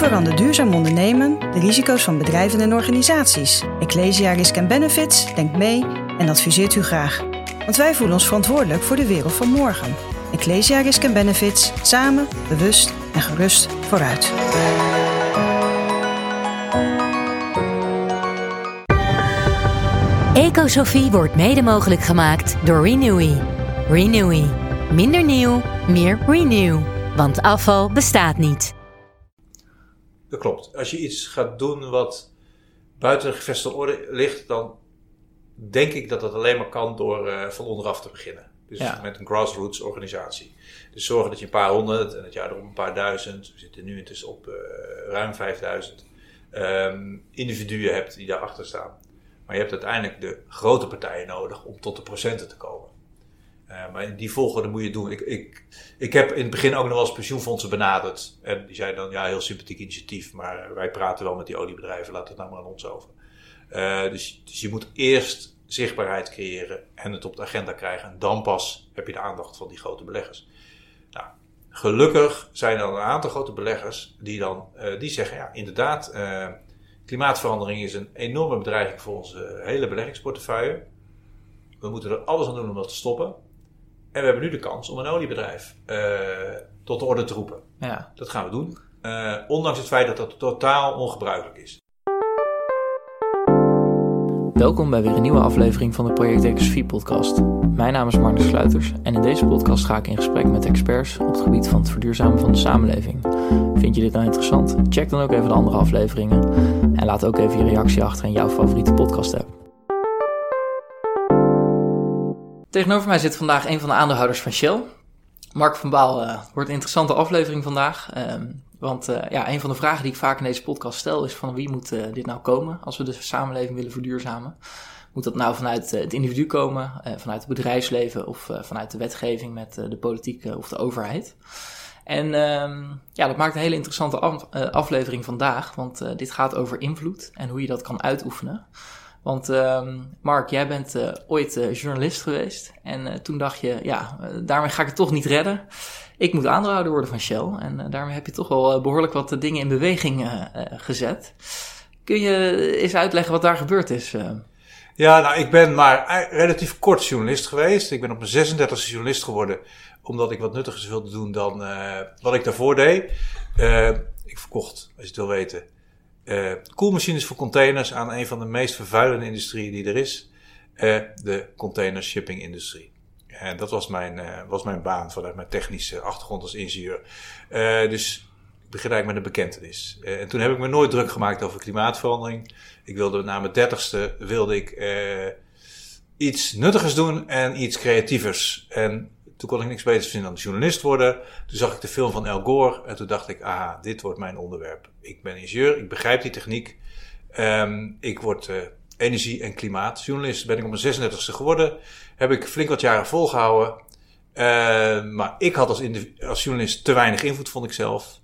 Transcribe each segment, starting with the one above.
verandert duurzaam ondernemen de risico's van bedrijven en organisaties. Ecclesia Risk Benefits denkt mee en adviseert u graag. Want wij voelen ons verantwoordelijk voor de wereld van morgen. Ecclesia Risk Benefits, samen, bewust en gerust vooruit. Ecosofie wordt mede mogelijk gemaakt door Renewy. Renewy. Minder nieuw, meer renew. Want afval bestaat niet. Dat klopt. Als je iets gaat doen wat buiten de gevestigde orde ligt, dan denk ik dat dat alleen maar kan door uh, van onderaf te beginnen. Dus Ja. met een grassroots organisatie. Dus zorgen dat je een paar honderd en het jaar erop een paar duizend. We zitten nu intussen op eh, ruim 5000 ehm, individuen hebt die daarachter staan. Maar je hebt uiteindelijk de grote partijen nodig om tot de procenten te komen. Eh, maar in die volgorde moet je het doen. Ik, ik, ik heb in het begin ook nog wel eens pensioenfondsen benaderd. En die zeiden dan, ja, heel sympathiek initiatief. Maar wij praten wel met die oliebedrijven, laat het nou maar aan ons over. Eh, dus, dus je moet eerst zichtbaarheid creëren en het op de agenda krijgen. En dan pas heb je de aandacht van die grote beleggers. Nou, gelukkig zijn er een aantal grote beleggers die dan eh, die zeggen, ja, inderdaad, klimaatverandering is een enorme bedreiging voor onze hele beleggingsportefeuille. We moeten er alles aan doen om dat te stoppen. En we hebben nu de kans om een oliebedrijf eh, tot de orde te roepen. Ja. Dat gaan we doen. Eh, ondanks het feit dat dat totaal ongebruikelijk is. Welkom bij weer een nieuwe aflevering van de Project Ecosofie podcast. Mijn naam is Magnus Sluiters en in deze podcast ga ik in gesprek met experts op het gebied van het verduurzamen van de samenleving. Vind je dit nou interessant? Check dan ook even de andere afleveringen en laat ook even je reactie achter in jouw favoriete podcast app. Tegenover mij zit vandaag een van de aandeelhouders van Shell. Mark van Baal, eh, wordt een interessante aflevering vandaag. ehm, want eh, ja, een van de vragen die ik vaak in deze podcast stel is van wie moet eh, dit nou komen als we de samenleving willen verduurzamen? Moet dat nou vanuit het individu komen, vanuit het bedrijfsleven of vanuit de wetgeving met de politiek of de overheid? En ehm, ja, dat maakt een hele interessante af- aflevering vandaag, want dit gaat over invloed en hoe je dat kan uitoefenen. Want ehm, Mark, jij bent eh, ooit eh, journalist geweest en eh, toen dacht je, ja, daarmee ga ik het toch niet redden. Ik moet aandeelhouder worden van Shell en daarmee heb je toch wel eh, behoorlijk wat dingen in beweging gezet. Kun je eens uitleggen wat daar gebeurd is? Ja, nou, ik ben maar relatief kort journalist geweest. Ik ben op mijn 36e journalist geworden, omdat ik wat nuttigers wilde doen dan wat ik daarvoor deed. Ik verkocht, als je het wil weten, eh koelmachines voor containers aan een van de meest vervuilende industrieën die er is. eh, de container shipping industrie. En dat was mijn, eh, was mijn baan vanuit mijn technische achtergrond als ingenieur. Eh, dus ik begin eigenlijk met een bekentenis. Eh, en toen heb ik me nooit druk gemaakt over klimaatverandering. Ik wilde na mijn dertigste wilde ik eh, iets nuttigers doen en iets creatievers. En toen kon ik niks beters vinden dan journalist worden. Toen zag ik de film van Al Gore en toen dacht ik, aha, dit wordt mijn onderwerp. Ik ben ingenieur, ik begrijp die techniek. Ehm, ik word eh, energie- en klimaatjournalist. Ben ik op mijn 36e geworden. Heb ik flink wat jaren volgehouden. Eh, maar ik had als, als journalist te weinig invloed, vond ik zelf.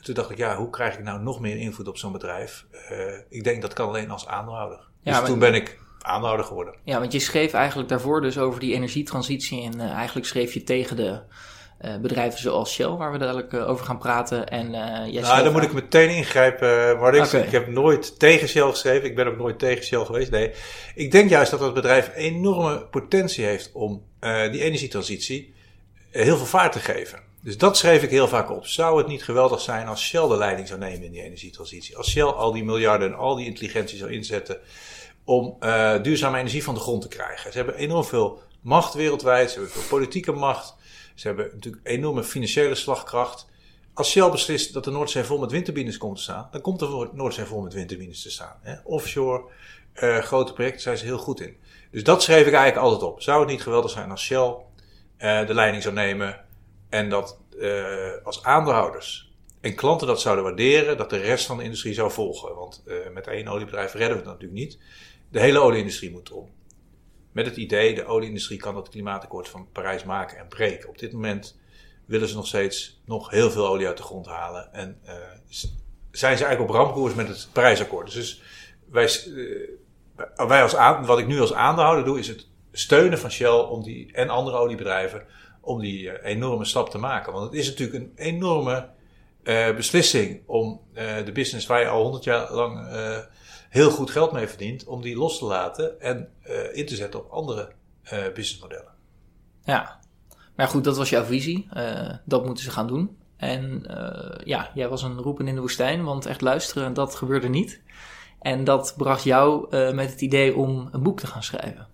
Toen dacht ik, ja, hoe krijg ik nou nog meer invloed op zo'n bedrijf? Eh, ik denk dat kan alleen als aandeelhouder. Ja, dus maar- toen ben ik aandeelhouder geworden. Ja, want je schreef eigenlijk daarvoor dus over die energietransitie en eh, eigenlijk schreef je tegen de eh, bedrijven zoals Shell, waar we dadelijk eh, over gaan praten. En, jij Nou, dan moet ik meteen ingrijpen. Maar ik, ik heb nooit tegen Shell geschreven. Ik ben ook nooit tegen Shell geweest. Nee, ik denk juist dat het bedrijf enorme potentie heeft om die energietransitie heel veel vaart te geven. Dus dat schreef ik heel vaak op. Zou het niet geweldig zijn als Shell de leiding zou nemen in die energietransitie? Als Shell al die miljarden en al die intelligentie zou inzetten om eh, duurzame energie van de grond te krijgen. Ze hebben enorm veel macht wereldwijd. Ze hebben veel politieke macht. Ze hebben natuurlijk enorme financiële slagkracht. Als Shell beslist dat de Noordzee vol met windturbines komt te staan, dan komt de Noordzee vol met windturbines te staan. Hè? Offshore, eh, grote projecten zijn ze heel goed in. Dus dat schreef ik eigenlijk altijd op. Zou het niet geweldig zijn als Shell eh, de leiding zou nemen en dat als aandeelhouders en klanten dat zouden waarderen, dat de rest van de industrie zou volgen. Want met één oliebedrijf redden we het natuurlijk niet. De hele olieindustrie moet om. Met het idee, de olieindustrie kan dat klimaatakkoord van Parijs maken en breken. Op dit moment willen ze nog steeds nog heel veel olie uit de grond halen. En s- zijn ze eigenlijk op rampkoers met het Parijsakkoord. Dus wij, eh, wij als aan, wat ik nu als aandeelhouder doe, is het steunen van Shell om die, en andere oliebedrijven om die eh, enorme stap te maken. Want het is natuurlijk een enorme uh, beslissing om uh, de business waar je al honderd jaar lang uh, heel goed geld mee verdient, om die los te laten en in te zetten op andere businessmodellen. Ja, maar goed, dat was jouw visie. dat moeten ze gaan doen. En ja, jij was een roepen in de woestijn, want echt luisteren, dat gebeurde niet. En dat bracht jou met het idee om een boek te gaan schrijven.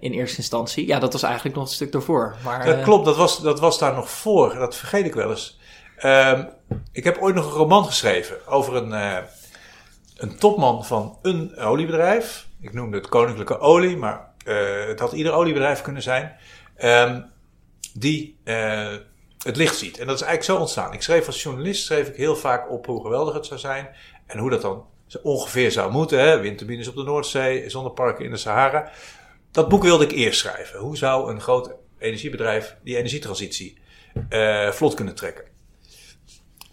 in eerste instantie. Ja, dat was eigenlijk nog een stuk daarvoor. Maar, dat klopt, dat was, dat was daar nog voor. Dat vergeet ik wel eens. Uh, ik heb ooit nog een roman geschreven over een, een topman van een oliebedrijf. Ik noemde het Koninklijke Olie, maar uh, het had ieder oliebedrijf kunnen zijn. Um, die uh, het licht ziet. En dat is eigenlijk zo ontstaan. Ik schreef als journalist schreef ik heel vaak op hoe geweldig het zou zijn. En hoe dat dan ongeveer zou moeten. Hè? Windturbines op de Noordzee, zonneparken in de Sahara. Dat boek wilde ik eerst schrijven. Hoe zou een groot energiebedrijf die energietransitie vlot kunnen trekken?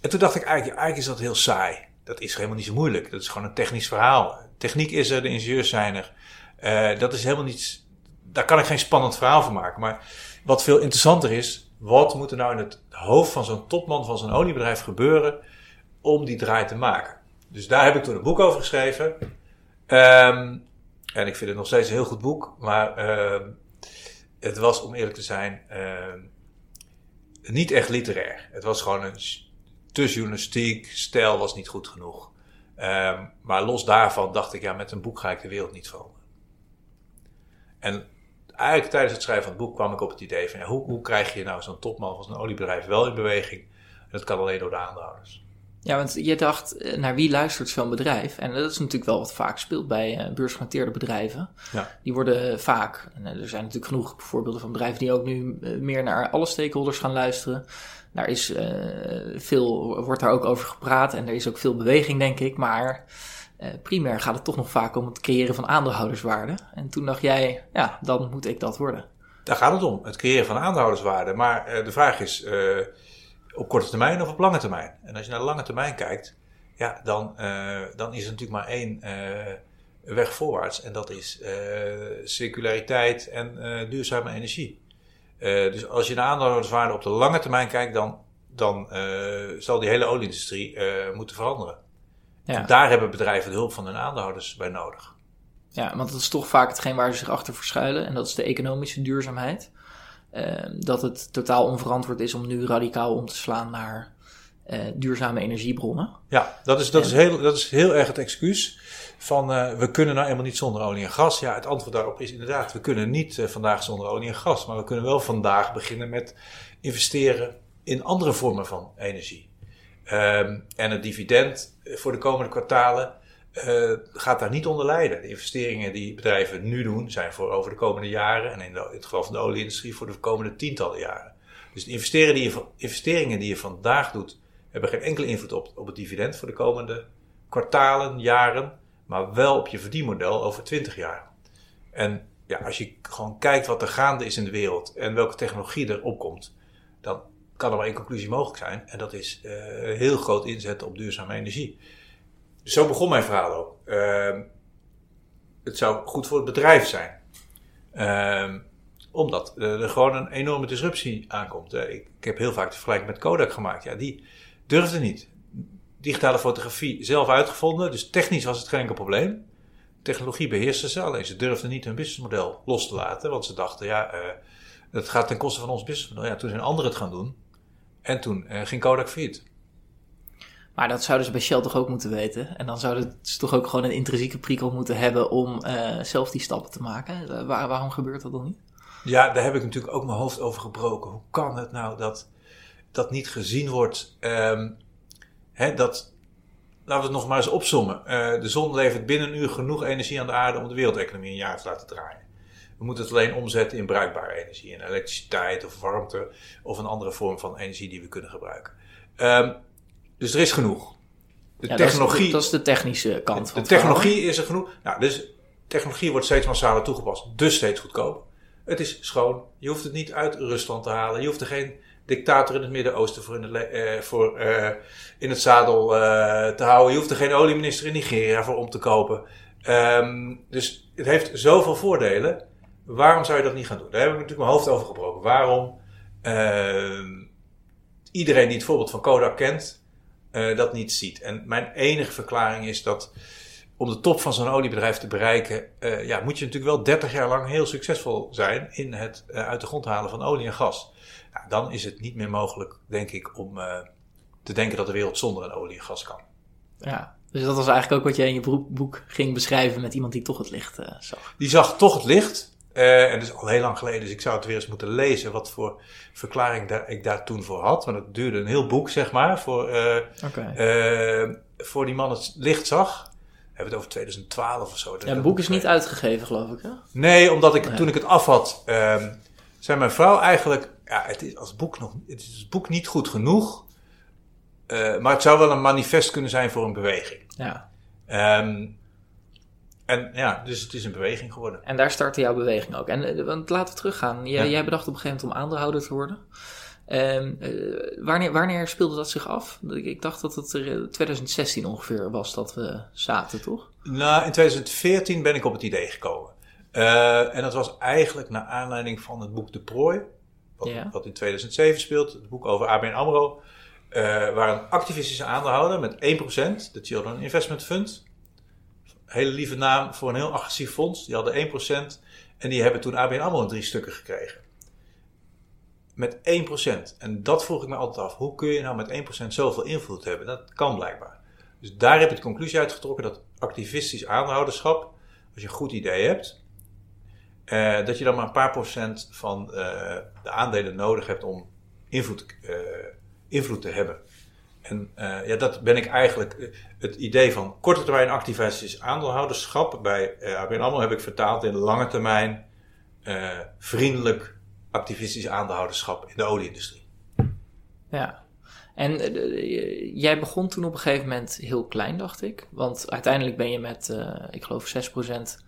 En toen dacht ik eigenlijk, eigenlijk is dat heel saai. Dat is helemaal niet zo moeilijk. Dat is gewoon een technisch verhaal. Techniek is er, de ingenieurs zijn er. Uh, dat is helemaal niet. Daar kan ik geen spannend verhaal van maken. Maar wat veel interessanter is, wat moet er nou in het hoofd van zo'n topman van zo'n oliebedrijf gebeuren om die draai te maken? Dus daar heb ik toen een boek over geschreven. Um, en ik vind het nog steeds een heel goed boek. Maar uh, het was, om eerlijk te zijn, uh, niet echt literair. Het was gewoon een te journalistiek, stijl was niet goed genoeg. Um, maar los daarvan dacht ik, ja, met een boek ga ik de wereld niet veranderen. En eigenlijk tijdens het schrijven van het boek kwam ik op het idee van, hoe, hoe krijg je nou zo'n topman van zo'n oliebedrijf wel in beweging? Dat kan alleen door de aandeelhouders. Ja, want je dacht, eh, naar wie luistert zo'n bedrijf? En dat is natuurlijk wel wat vaak speelt bij uh, beursgenoteerde bedrijven. Ja. Die worden vaak, en er zijn natuurlijk genoeg voorbeelden van bedrijven die ook nu meer naar alle stakeholders gaan luisteren. Daar is uh, veel, wordt daar ook over gepraat en er is ook veel beweging, denk ik. Maar uh, primair gaat het toch nog vaak om het creëren van aandeelhouderswaarde. En toen dacht jij, ja, dan moet ik dat worden. Daar gaat het om, het creëren van aandeelhouderswaarde. Maar de vraag is, op korte termijn of op lange termijn? En als je naar de lange termijn kijkt, ja, dan, dan is er natuurlijk maar één weg voorwaarts. En dat is circulariteit en duurzame energie. Uh, dus als je naar aandeelhouderswaarde op de lange termijn kijkt, dan, dan uh, zal die hele olieindustrie uh, moeten veranderen. Ja. En daar hebben bedrijven de hulp van hun aandeelhouders bij nodig. Ja, want dat is toch vaak hetgeen waar ze zich achter verschuilen. En dat is de economische duurzaamheid. Dat het totaal onverantwoord is om nu radicaal om te slaan naar duurzame energiebronnen. Ja, dat is, dat, is heel, dat is heel erg het excuus van uh, we kunnen nou helemaal niet zonder olie en gas. Ja, het antwoord daarop is inderdaad, we kunnen niet uh, vandaag zonder olie en gas. Maar we kunnen wel vandaag beginnen met investeren in andere vormen van energie. Um, en het dividend voor de komende kwartalen uh, gaat daar niet onder lijden. De investeringen die bedrijven nu doen zijn voor over de komende jaren. En in, het geval van de olieindustrie voor de komende tientallen jaren. Dus de investeringen die je, investeringen die je vandaag doet, hebben geen enkele invloed op, op het dividend voor de komende kwartalen, jaren maar wel op je verdienmodel over 20 jaar. En ja, als je gewoon kijkt wat er gaande is in de wereld en welke technologie er opkomt, dan kan er maar één conclusie mogelijk zijn. En dat is uh, heel groot inzetten op duurzame energie. Zo begon mijn verhaal ook. Uh, het zou goed voor het bedrijf zijn. Uh, omdat er gewoon een enorme disruptie aankomt. Ik, ik, heb heel vaak de vergelijking met Kodak gemaakt. Ja, die durfde niet digitale fotografie zelf uitgevonden. Dus technisch was het geen enkel probleem. Technologie beheersten ze, alleen ze durfden niet hun businessmodel los te laten. Want ze dachten, ja, uh, het gaat ten koste van ons businessmodel. Ja, toen zijn anderen het gaan doen. En toen ging Kodak failliet. Maar dat zouden ze bij Shell toch ook moeten weten. En dan zouden ze toch ook gewoon een intrinsieke prikkel moeten hebben om uh, zelf die stappen te maken. Waar, waarom gebeurt dat dan niet? Ja, daar heb ik natuurlijk ook mijn hoofd over gebroken. Hoe kan het nou dat dat niet gezien wordt? Um, Hè, dat, laten we het nog maar eens opzommen. Uh, de zon levert binnen een uur genoeg energie aan de aarde om de wereldeconomie een jaar te laten draaien. We moeten het alleen omzetten in bruikbare energie, in elektriciteit of warmte of een andere vorm van energie die we kunnen gebruiken. Um, dus er is genoeg. De ja, technologie. Dat is, de, technische kant de, van De technologie is er genoeg. Nou, dus technologie wordt steeds massaler toegepast, dus steeds goedkoper. Het is schoon. Je hoeft het niet uit Rusland te halen. Je hoeft er geen dictator in het Midden-Oosten voor, in, uh, voor uh, in het zadel uh, te houden. Je hoeft er geen olieminister in Nigeria voor om te kopen. Um, dus het heeft zoveel voordelen. Waarom zou je dat niet gaan doen? Daar heb ik natuurlijk mijn hoofd over gebroken. Waarom? Uh, iedereen die het voorbeeld van Kodak kent, eh, dat niet ziet. En mijn enige verklaring is dat om de top van zo'n oliebedrijf te bereiken, eh, ja, moet je natuurlijk wel 30 jaar lang heel succesvol zijn in het eh, uit de grond halen van olie en gas. Dan is het niet meer mogelijk, denk ik, om te denken dat de wereld zonder een olie en gas kan. Ja, dus dat was eigenlijk ook wat je in je boek, ging beschrijven met iemand die toch het licht zag. Die zag toch het licht. Eh, en dat is al heel lang geleden, dus ik zou het weer eens moeten lezen wat voor verklaring daar, ik daar toen voor had. Want het duurde een heel boek, zeg maar, voor, eh, Oké. eh, voor die man het licht zag. We hebben het over 2012 of zo. ja, het boek is niet uitgegeven, geloof ik, hè? Nee, omdat ik Nee. toen ik het af had, ehm, zei mijn vrouw eigenlijk, ja, het is als boek nog, het is als boek niet goed genoeg, eh, maar het zou wel een manifest kunnen zijn voor een beweging. Ja. Ehm, en ja, dus het is een beweging geworden. En daar startte jouw beweging ook. En eh, want laten we teruggaan. Jij, Ja. jij bedacht op een gegeven moment om aandeelhouder te worden. Ehm, eh, wanneer, wanneer speelde dat zich af? Ik, ik dacht dat het er, eh, 2016 ongeveer was dat we zaten, toch? Nou, in 2014 ben ik op het idee gekomen. En dat was eigenlijk naar aanleiding van het boek De Prooi, wat, Ja. wat in 2007 speelt, het boek over ABN AMRO, waar een activistische aandeelhouder met 1%, de Children Investment Fund, hele lieve naam voor een heel agressief fonds, die hadden 1% en die hebben toen ABN AMRO drie stukken gekregen. Met 1%. En dat vroeg ik me altijd af. Hoe kun je nou met 1% zoveel invloed hebben? Dat kan blijkbaar. Dus daar heb ik de conclusie uitgetrokken dat activistisch aandeelhouderschap, als je een goed idee hebt, eh, dat je dan maar een paar procent van eh, de aandelen nodig hebt om invloed, eh, invloed te hebben. En eh, ja, dat ben ik eigenlijk, eh, het idee van korte termijn activistisch aandeelhouderschap bij eh ABN AMRO heb ik vertaald in lange termijn vriendelijk activistisch aandeelhouderschap in de olieindustrie. Ja. En jij begon toen op een gegeven moment heel klein, dacht ik. Want uiteindelijk ben je met, ik geloof, 6%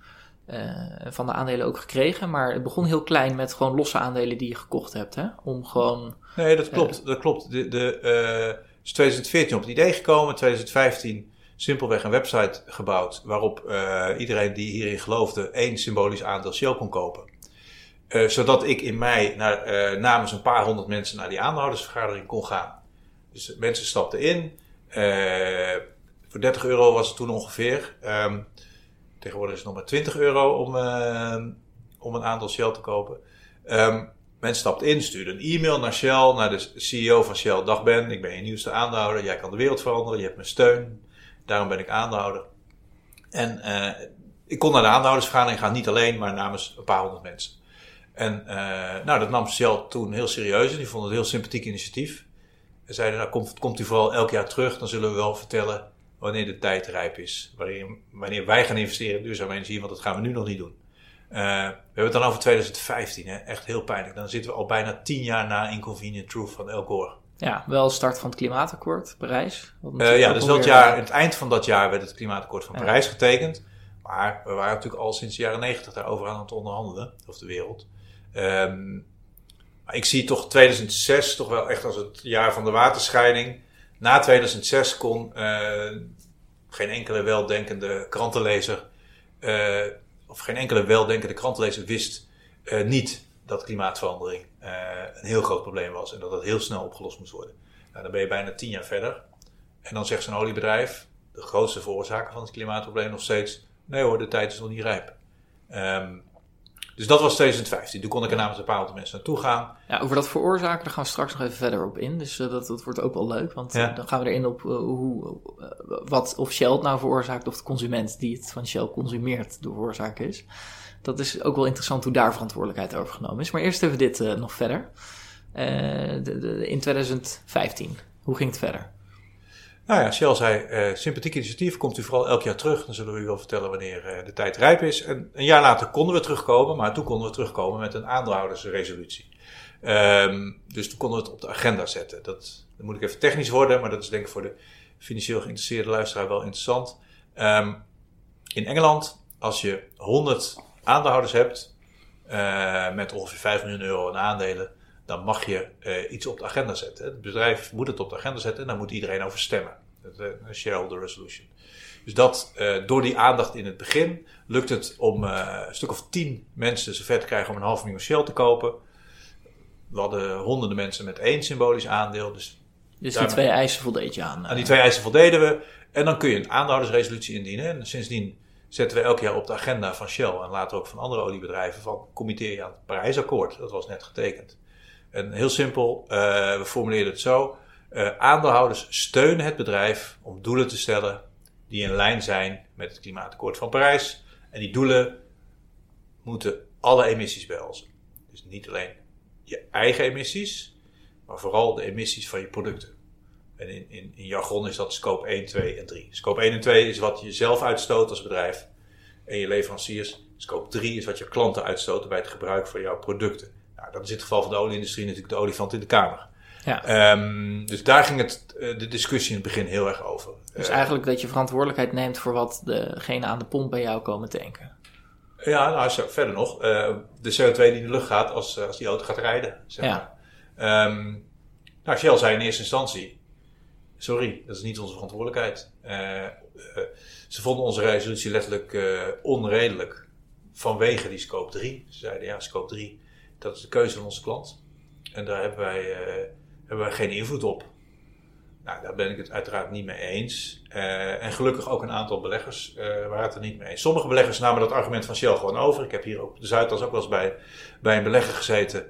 eh, van de aandelen ook gekregen. Maar het begon heel klein met gewoon losse aandelen die je gekocht hebt. Hè? Om gewoon. Nee, dat klopt. Dat klopt. De, de, is 2014 op het idee gekomen. 2015 simpelweg een website gebouwd. Waarop eh, iedereen die hierin geloofde één symbolisch aandeel Shell kon kopen. Eh, zodat ik in mei naar, eh, namens een paar honderd mensen naar die aandeelhoudersvergadering kon gaan. Dus mensen stapten in. Voor 30 euro was het toen ongeveer. Ehm, tegenwoordig is het nog maar 20 euro om, om een aandeel Shell te kopen. Ehm, men stapt in, stuurt een e-mail naar Shell, naar de CEO van Shell. Dag Ben, ik ben je nieuwste aandeelhouder. Jij kan de wereld veranderen, je hebt mijn steun. Daarom ben ik aandeelhouder. En eh, ik kon naar de aandeelhoudersvergadering gaan, niet alleen, maar namens een paar honderd mensen. En eh, nou, dat nam Shell toen heel serieus en die vonden het een heel sympathiek initiatief. En zeiden, nou komt, komt u vooral elk jaar terug, dan zullen we wel vertellen wanneer de tijd rijp is. Wanneer, wanneer wij gaan investeren in duurzame energie, want dat gaan we nu nog niet doen. Eh, we hebben het dan over 2015, hè? echt heel pijnlijk. Dan zitten we al bijna tien jaar na Inconvenient Truth van El Gore. Ja, wel start van het klimaatakkoord, Parijs. Eh, ja, dus dat jaar, het eind van dat jaar werd het klimaatakkoord van Ja. Parijs getekend. Maar we waren natuurlijk al sinds de jaren negentig daarover aan het onderhandelen, of de wereld. Ehm, maar ik zie toch 2006 toch wel echt als het jaar van de waterscheiding. Na 2006 kon eh, geen enkele weldenkende krantenlezer, of geen enkele weldenkende krantenlezer wist eh, niet dat klimaatverandering eh, een heel groot probleem was en dat dat heel snel opgelost moest worden. Nou, dan ben je bijna tien jaar verder. En dan zegt zo'n oliebedrijf, de grootste veroorzaker van het klimaatprobleem nog steeds, nee hoor, de tijd is nog niet rijp. Ehm, dus dat was 2015. Toen kon ik er namens een paar honderd mensen naartoe gaan. Ja, over dat veroorzaken, daar gaan we straks nog even verder op in. Dus eh, dat, dat wordt ook wel leuk. Want Ja. eh, dan gaan we erin op eh, hoe, wat of Shell het nou veroorzaakt of de consument die het van Shell consumeert de oorzaak is. Dat is ook wel interessant hoe daar verantwoordelijkheid over genomen is. Maar eerst even dit nog verder. De, de- in 2015, hoe ging het verder? Nou ja, Shell zei, eh, sympathiek initiatief, komt u vooral elk jaar terug. Dan zullen we u wel vertellen wanneer eh, de tijd rijp is. En een jaar later konden we terugkomen, maar toen konden we terugkomen met een aandeelhoudersresolutie. Ehm, dus toen konden we het op de agenda zetten. Dat, dat moet ik even technisch worden, maar dat is denk ik voor de financieel geïnteresseerde luisteraar wel interessant. Ehm, in Engeland, als je 100 aandeelhouders hebt eh, met ongeveer 5 miljoen euro aan aandelen, dan mag je eh, iets op de agenda zetten. Het bedrijf moet het op de agenda zetten en daar moet iedereen over stemmen. Is Een shareholder resolution. Dus dat, eh, door die aandacht in het begin, lukt het om eh, een stuk of tien mensen zover te krijgen om een half miljoen Shell te kopen. we hadden honderden mensen met één symbolisch aandeel. Dus Dus die twee eisen voldeed je aan. aan die twee eisen voldeden we. En dan kun je een aandeelhoudersresolutie indienen. En sindsdien zetten we elk jaar op de agenda van Shell en later ook van andere oliebedrijven van committeer je aan het Parijsakkoord. Dat was net getekend. En heel simpel, eh, we formuleerden het zo. eh, aandeelhouders steunen het bedrijf om doelen te stellen die in lijn zijn met het klimaatakkoord van Parijs. En die doelen moeten alle emissies behelzen. Dus niet alleen je eigen emissies, maar vooral de emissies van je producten. En in, in jargon is dat scope 1, 2 en 3. Scope 1 en 2 is wat je zelf uitstoot als bedrijf en je leveranciers. Scope 3 is wat je klanten uitstoten bij het gebruik van jouw producten. Nou, dat is in het geval van de olieindustrie natuurlijk de olifant in de kamer. Ja. Ehm, dus daar ging het, eh, de discussie in het begin heel erg over. Dus Eh, eigenlijk dat je verantwoordelijkheid neemt voor wat degene aan de pomp bij jou komen tanken. Ja, nou, zo, verder nog. eh, de CO2 die in de lucht gaat als, als die auto gaat rijden. Zeg Ja. maar. Ehm, nou, Shell zei in eerste instantie: Sorry, dat is niet onze verantwoordelijkheid. Ze vonden onze resolutie letterlijk onredelijk vanwege die scope 3. Ze zeiden: Ja, scope 3, dat is de keuze van onze klant. En daar hebben wij, eh, hebben wij geen invloed op. Nou, daar ben ik het uiteraard niet mee eens. Eh, en gelukkig ook een aantal beleggers eh, waren het er niet mee eens. Sommige beleggers namen dat argument van Shell gewoon over. Ik heb hier op de Zuidas ook wel eens bij, bij een belegger gezeten.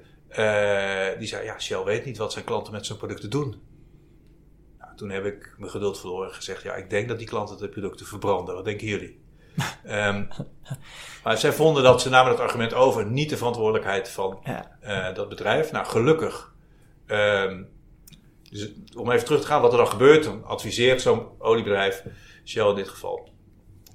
die zei, ja, Shell weet niet wat zijn klanten met zijn producten doen. Nou, toen heb ik mijn geduld verloren en gezegd, ja, ik denk dat die klanten de producten verbranden. Wat denken jullie? Ehm, maar zij vonden dat, ze namen dat argument over, niet de verantwoordelijkheid van Ja. eh, dat bedrijf. Nou, gelukkig. ehm, dus om even terug te gaan wat er dan gebeurt, dan adviseert zo'n oliebedrijf, Shell in dit geval,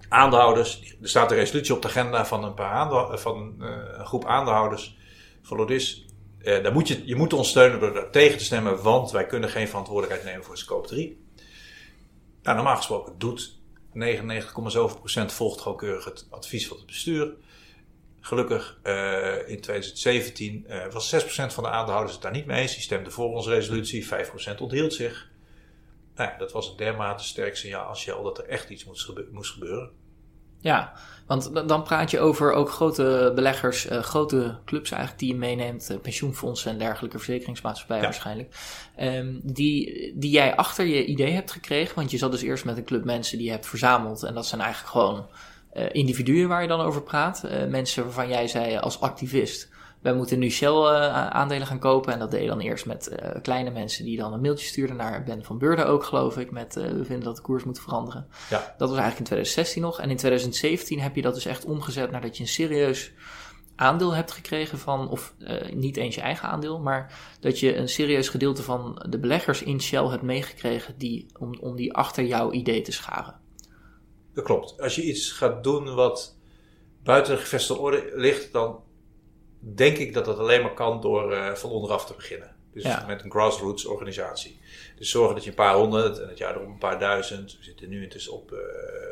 aandeelhouders. Er staat een resolutie op de agenda van een, paar aandeel, van eh, een groep aandeelhouders van Lodis. Eh, daar moet je, je moet ons steunen door daar tegen te stemmen, want wij kunnen geen verantwoordelijkheid nemen voor scope 3. Nou, normaal gesproken doet 99,7% volgt gewoon keurig het advies van het bestuur. Gelukkig eh, in 2017 eh, was 6% van de aandeelhouders het daar niet mee eens. Die stemden voor onze resolutie, 5% onthield zich. Nou ja, dat was een dermate sterk signaal als Shell dat er echt iets moest gebeuren. Ja, want dan praat je over ook grote beleggers, eh, grote clubs eigenlijk die je meeneemt, eh, pensioenfondsen en dergelijke, verzekeringsmaatschappijen Ja. waarschijnlijk, ehm, die, die jij achter je idee hebt gekregen. Want je zat dus eerst met een club mensen die je hebt verzameld en dat zijn eigenlijk gewoon eh, individuen waar je dan over praat. Mensen waarvan jij zei als activist, wij moeten nu Shell eh, aandelen gaan kopen. En dat deed je dan eerst met eh, kleine mensen die dan een mailtje stuurden naar Ben van Beurden ook, geloof ik, met eh, we vinden dat de koers moet veranderen. Ja. Dat was eigenlijk in 2016 nog. En in 2017 heb je dat dus echt omgezet naar dat je een serieus aandeel hebt gekregen van, of niet eens je eigen aandeel, maar dat je een serieus gedeelte van de beleggers in Shell hebt meegekregen die, om, om die achter jouw idee te scharen. Dat klopt. Als je iets gaat doen wat buiten de gevestigde orde ligt, dan denk ik dat dat alleen maar kan door eh, van onderaf te beginnen. Dus Ja. met een grassroots organisatie. Dus zorgen dat je een paar honderd en het jaar erop een paar duizend, we zitten nu intussen op eh,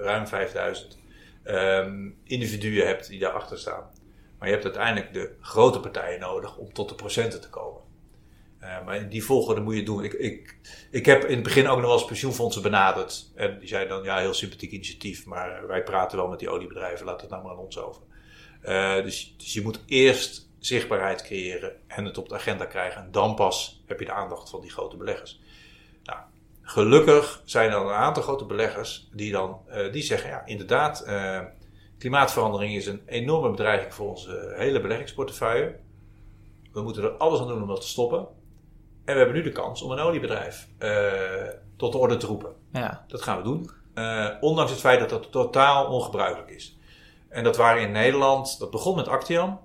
ruim 5000 ehm, individuen hebt die daarachter staan. Maar je hebt uiteindelijk de grote partijen nodig om tot de procenten te komen. Eh, maar in die volgorde moet je doen. Ik, ik, ik heb in het begin ook nog wel eens pensioenfondsen benaderd. En die zeiden dan, ja, heel sympathiek initiatief, maar wij praten wel met die oliebedrijven, laat het nou maar aan ons over. Eh, dus, dus je moet eerst zichtbaarheid creëren en het op de agenda krijgen. En dan pas heb je de aandacht van die grote beleggers. Nou, gelukkig zijn er een aantal grote beleggers die dan eh, die zeggen, ja, inderdaad, eh, klimaatverandering is een enorme bedreiging voor onze hele beleggingsportefeuille. We moeten er alles aan doen om dat te stoppen. En we hebben nu de kans om een oliebedrijf tot de orde te roepen. Ja, Dat gaan we doen. Ondanks het feit dat dat totaal ongebruikelijk is. En dat waren in Nederland, dat begon met Actian.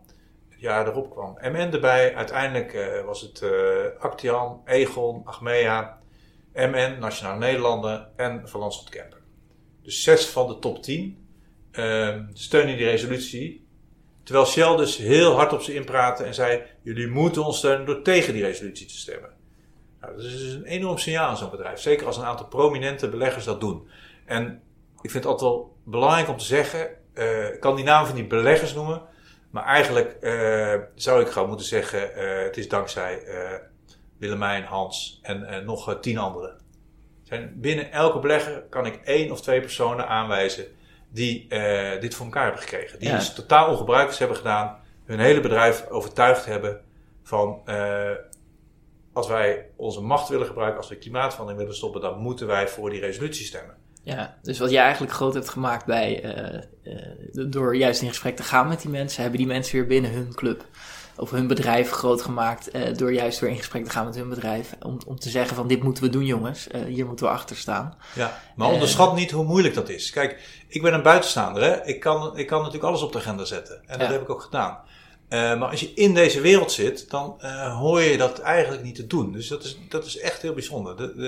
Het jaar daarop kwam MN erbij. Uiteindelijk eh, was het eh, Actian, Egon, Achmea, MN, Nationale Nederlanden en Van Kemper. Dus zes van de top 10 eh, steunen die resolutie. Terwijl Shell dus heel hard op ze inpraatte en zei: Jullie moeten ons steunen door tegen die resolutie te stemmen. Nou, dat is dus een enorm signaal aan zo'n bedrijf. Zeker als een aantal prominente beleggers dat doen. En ik vind het altijd wel belangrijk om te zeggen: eh, ik kan die naam van die beleggers noemen. Maar eigenlijk eh, zou ik gewoon moeten zeggen: eh, het is dankzij Willemijn, Hans en nog tien anderen. Zijn, binnen elke belegger kan ik één of twee personen aanwijzen die dit voor elkaar hebben gekregen. Die Ja. iets totaal ongebruikelijks hebben gedaan, hun hele bedrijf overtuigd hebben van als wij onze macht willen gebruiken, als we klimaatverandering willen stoppen, dan moeten wij voor die resolutie stemmen. Ja, dus wat jij eigenlijk groot hebt gemaakt bij, uh, uh, door juist in gesprek te gaan met die mensen, hebben die mensen weer binnen hun club of hun bedrijf groot gemaakt uh, door juist weer in gesprek te gaan met hun bedrijf. Om, om te zeggen van dit moeten we doen jongens, hier moeten we achter staan. Ja, maar onderschat niet hoe moeilijk dat is. Kijk, ik ben een buitenstaander hè. Ik kan, ik kan natuurlijk alles op de agenda zetten. En dat heb ik ook gedaan. maar als je in deze wereld zit, dan hoor je dat eigenlijk niet te doen. Dus dat is, dat is echt heel bijzonder. De, de,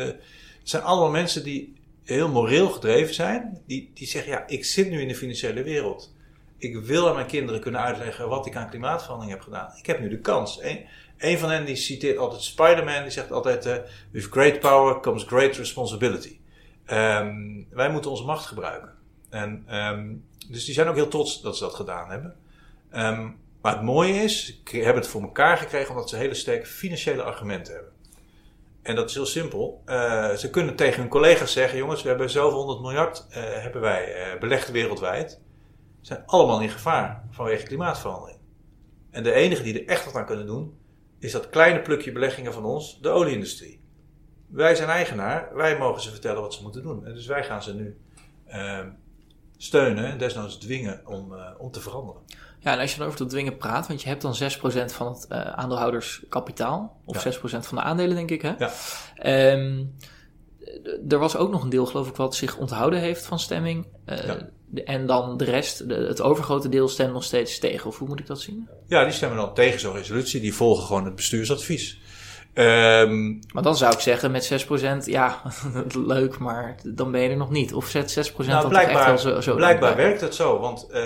het zijn allemaal mensen die heel moreel gedreven zijn, die, die zeggen, ja, ik zit nu in de financiële wereld. Ik wil aan mijn kinderen kunnen uitleggen wat ik aan klimaatverandering heb gedaan. Ik heb nu de kans. Een, een van hen die citeert altijd Spider-Man, die zegt altijd, uh, with great power comes great responsibility. Um, wij moeten onze macht gebruiken. En, um, dus die zijn ook heel trots dat ze dat gedaan hebben. Um, maar het mooie is, ze hebben het voor elkaar gekregen omdat ze hele sterke financiële argumenten hebben. En dat is heel simpel. Uh, ze kunnen tegen hun collega's zeggen: jongens, we hebben zoveel honderd miljard uh, hebben wij uh, belegd wereldwijd. Zijn allemaal in gevaar vanwege klimaatverandering. En de enige die er echt wat aan kunnen doen, is dat kleine plukje beleggingen van ons, de olieindustrie. Wij zijn eigenaar, wij mogen ze vertellen wat ze moeten doen. En dus wij gaan ze nu steunen en desnoods dwingen om, om te veranderen. Ja, en als je dan over dat dwingen praat, want je hebt dan 6% van het uh, aandeelhouderskapitaal, of ja. 6% van de aandelen, denk ik. Hè? Ja. Um, er was ook nog een deel, geloof ik, wat zich onthouden heeft van stemming. Uh, ja. En dan de rest, de, het overgrote deel, stemt nog steeds tegen. Of hoe moet ik dat zien? Ja, die stemmen dan tegen zo'n resolutie. Die volgen gewoon het bestuursadvies. Um, maar dan zou ik zeggen, met 6%, ja, leuk, maar dan ben je er nog niet. Of zet 6% nou, blijkbaar, echt wel zo, zo Blijkbaar werkt het zo, want uh,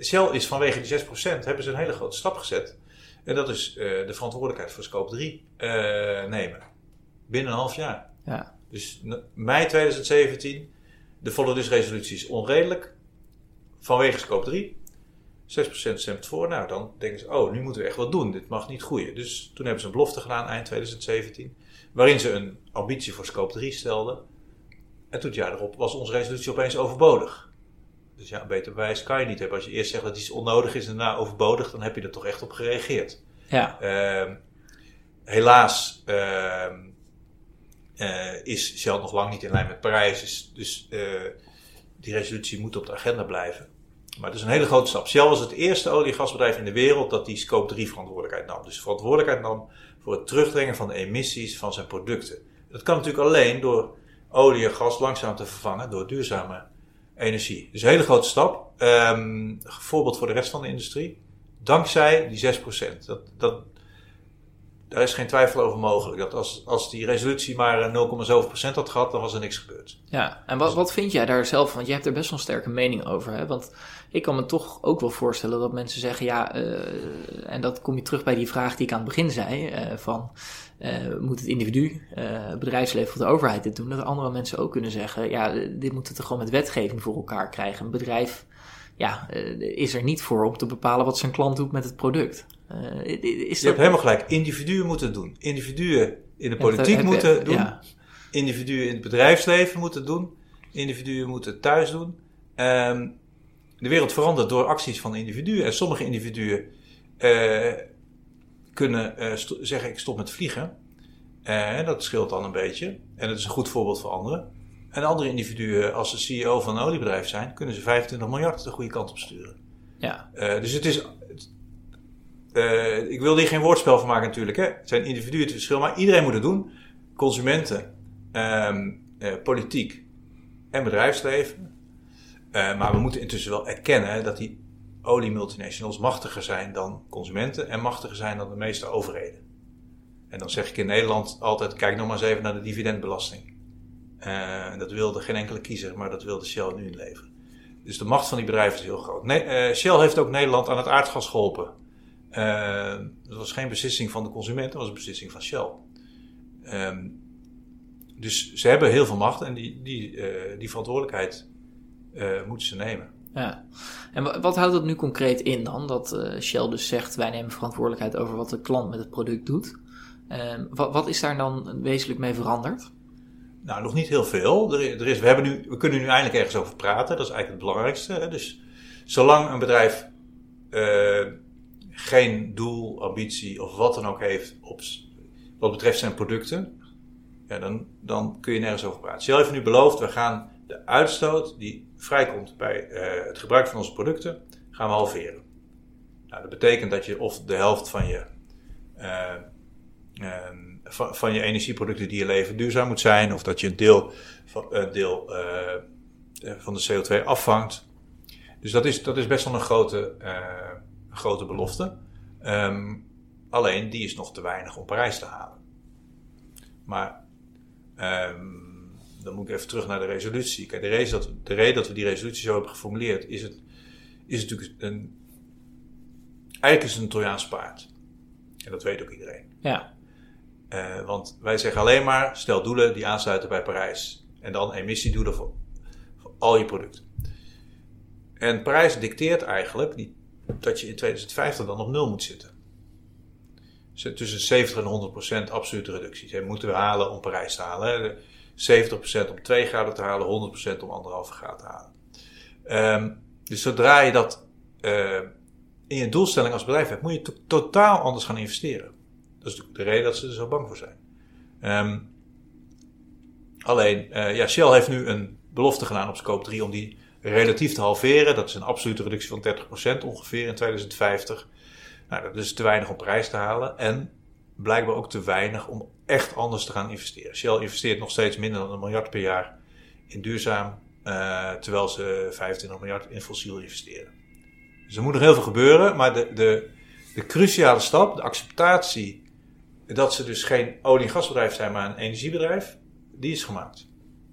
Shell is vanwege die 6% hebben ze een hele grote stap gezet. En dat is uh, de verantwoordelijkheid voor scope 3 uh, nemen. Binnen een half jaar. Ja. Dus mei 2017, de volle dus resolutie is onredelijk. Vanwege scope 3. 6% stemt voor. Nou, dan denken ze, oh, nu moeten we echt wat doen. Dit mag niet groeien. Dus toen hebben ze een belofte gedaan eind 2017. Waarin ze een ambitie voor scope 3 stelden. En toen het jaar erop was onze resolutie opeens overbodig. Dus ja, een beter bewijs kan je niet hebben. Als je eerst zegt dat iets onnodig is en daarna overbodig, dan heb je er toch echt op gereageerd. Ja. Uh, helaas uh, uh, is Shell nog lang niet in lijn met Parijs. Dus, dus eh, die resolutie moet op de agenda blijven. Maar het is een hele grote stap. Shell was het eerste olie- en gasbedrijf in de wereld dat die scope 3 verantwoordelijkheid nam. Dus verantwoordelijkheid nam voor het terugdringen van de emissies van zijn producten. Dat kan natuurlijk alleen door olie en gas langzaam te vervangen door duurzame energie. Dus een hele grote stap. Um, voorbeeld voor de rest van de industrie. Dankzij die 6%. Dat, dat, daar is geen twijfel over mogelijk. Dat als, als die resolutie maar 0,7% had gehad, dan was er niks gebeurd. Ja, en wat, wat vind jij daar zelf van? Want je hebt er best wel een sterke mening over. Hè? Want ik kan me toch ook wel voorstellen dat mensen zeggen, ja, uh, en dat kom je terug bij die vraag die ik aan het begin zei, uh, van uh, moet het individu, het bedrijfsleven of de overheid dit doen? Dat andere mensen ook kunnen zeggen, ja, dit moeten we gewoon met wetgeving voor elkaar krijgen. Een bedrijf ja, is er niet voor om te bepalen wat zijn klant doet met het product. Is je hebt helemaal gelijk. Individuen moeten het doen. Individuen in de politiek het, moeten het doen. Ja. Individuen in het bedrijfsleven moeten het doen. Individuen moeten het thuis doen. Um, de wereld verandert door acties van individuen. En sommige individuen uh, kunnen uh, zeggen: Ik stop met vliegen. En dat scheelt dan een beetje. En dat is een goed voorbeeld voor anderen. En andere individuen, als ze CEO van een oliebedrijf zijn, kunnen ze 25 miljard de goede kant op sturen. Ja. dus het is. Ik wil hier geen woordspel van maken, natuurlijk. Hè. Het zijn individuen het verschil, maar iedereen moet het doen. Consumenten, um, politiek en bedrijfsleven. Uh, maar we moeten intussen wel erkennen dat die oliemultinationals machtiger zijn dan consumenten en machtiger zijn dan de meeste overheden. En dan zeg ik in Nederland altijd: kijk nog maar eens even naar de dividendbelasting. Dat wilde geen enkele kiezer, maar dat wilde Shell nu inleveren. Dus de macht van die bedrijven is heel groot. Shell heeft ook Nederland aan het aardgas geholpen. Dat was geen beslissing van de consument, dat was een beslissing van Shell. Ehm, dus ze hebben heel veel macht en die, die, die verantwoordelijkheid uh, moeten ze nemen. Ja, en wat houdt dat nu concreet in dan? Dat uh, Shell dus zegt, wij nemen verantwoordelijkheid over wat de klant met het product doet. Uh, wat, wat, is daar dan wezenlijk mee veranderd? Nou, nog niet heel veel. Er, er, is, we, hebben nu, we kunnen nu eindelijk ergens over praten. Dat is eigenlijk het belangrijkste. Hè? Dus zolang een bedrijf uh, geen doel, ambitie of wat dan ook heeft op, wat betreft zijn producten, ja, dan, dan kun je nergens over praten. Shell heeft nu beloofd, we gaan de uitstoot die vrijkomt bij uh, het gebruik van onze producten, gaan we halveren. Nou, dat betekent dat je of de helft van je, uh, uh, van, je energieproducten die je levert duurzaam moet zijn, of dat je een deel van, deel, van de CO2 afvangt. Dus dat is, dat is best wel een grote, grote belofte. Um, alleen die is nog te weinig om Parijs te halen. Maar um, dan moet ik even terug naar de resolutie. Kijk, de, reden dat, de reden dat we die resolutie zo hebben geformuleerd, is het is natuurlijk een. Eigenlijk is het een Trojaans paard. En dat weet ook iedereen. Ja. Uh, want wij zeggen alleen maar: stel doelen die aansluiten bij Parijs. En dan emissiedoelen voor, voor al je producten. En Parijs dicteert eigenlijk die, dat je in 2050 dan op nul moet zitten. Tussen 70 en 100 procent absolute reducties. Dat moeten we halen om Parijs te halen. 70 procent om 2 graden te halen, 100 procent om anderhalve graad te halen. Um, dus zodra je dat uh, in je doelstelling als bedrijf hebt, moet je totaal anders gaan investeren. Dat is de reden dat ze er zo bang voor zijn. Um, alleen, uh, ja, Shell heeft nu een belofte gedaan op scope 3 om die relatief te halveren. Dat is een absolute reductie van 30% ongeveer in 2050. Nou, dat is te weinig om prijs te halen. En blijkbaar ook te weinig om echt anders te gaan investeren. Shell investeert nog steeds minder dan een miljard per jaar in duurzaam uh, terwijl ze 25 miljard in fossiel investeren. Dus er moet nog heel veel gebeuren, maar de, de, de cruciale stap, de acceptatie dat ze dus geen olie- en gasbedrijf zijn, maar een energiebedrijf, die is gemaakt.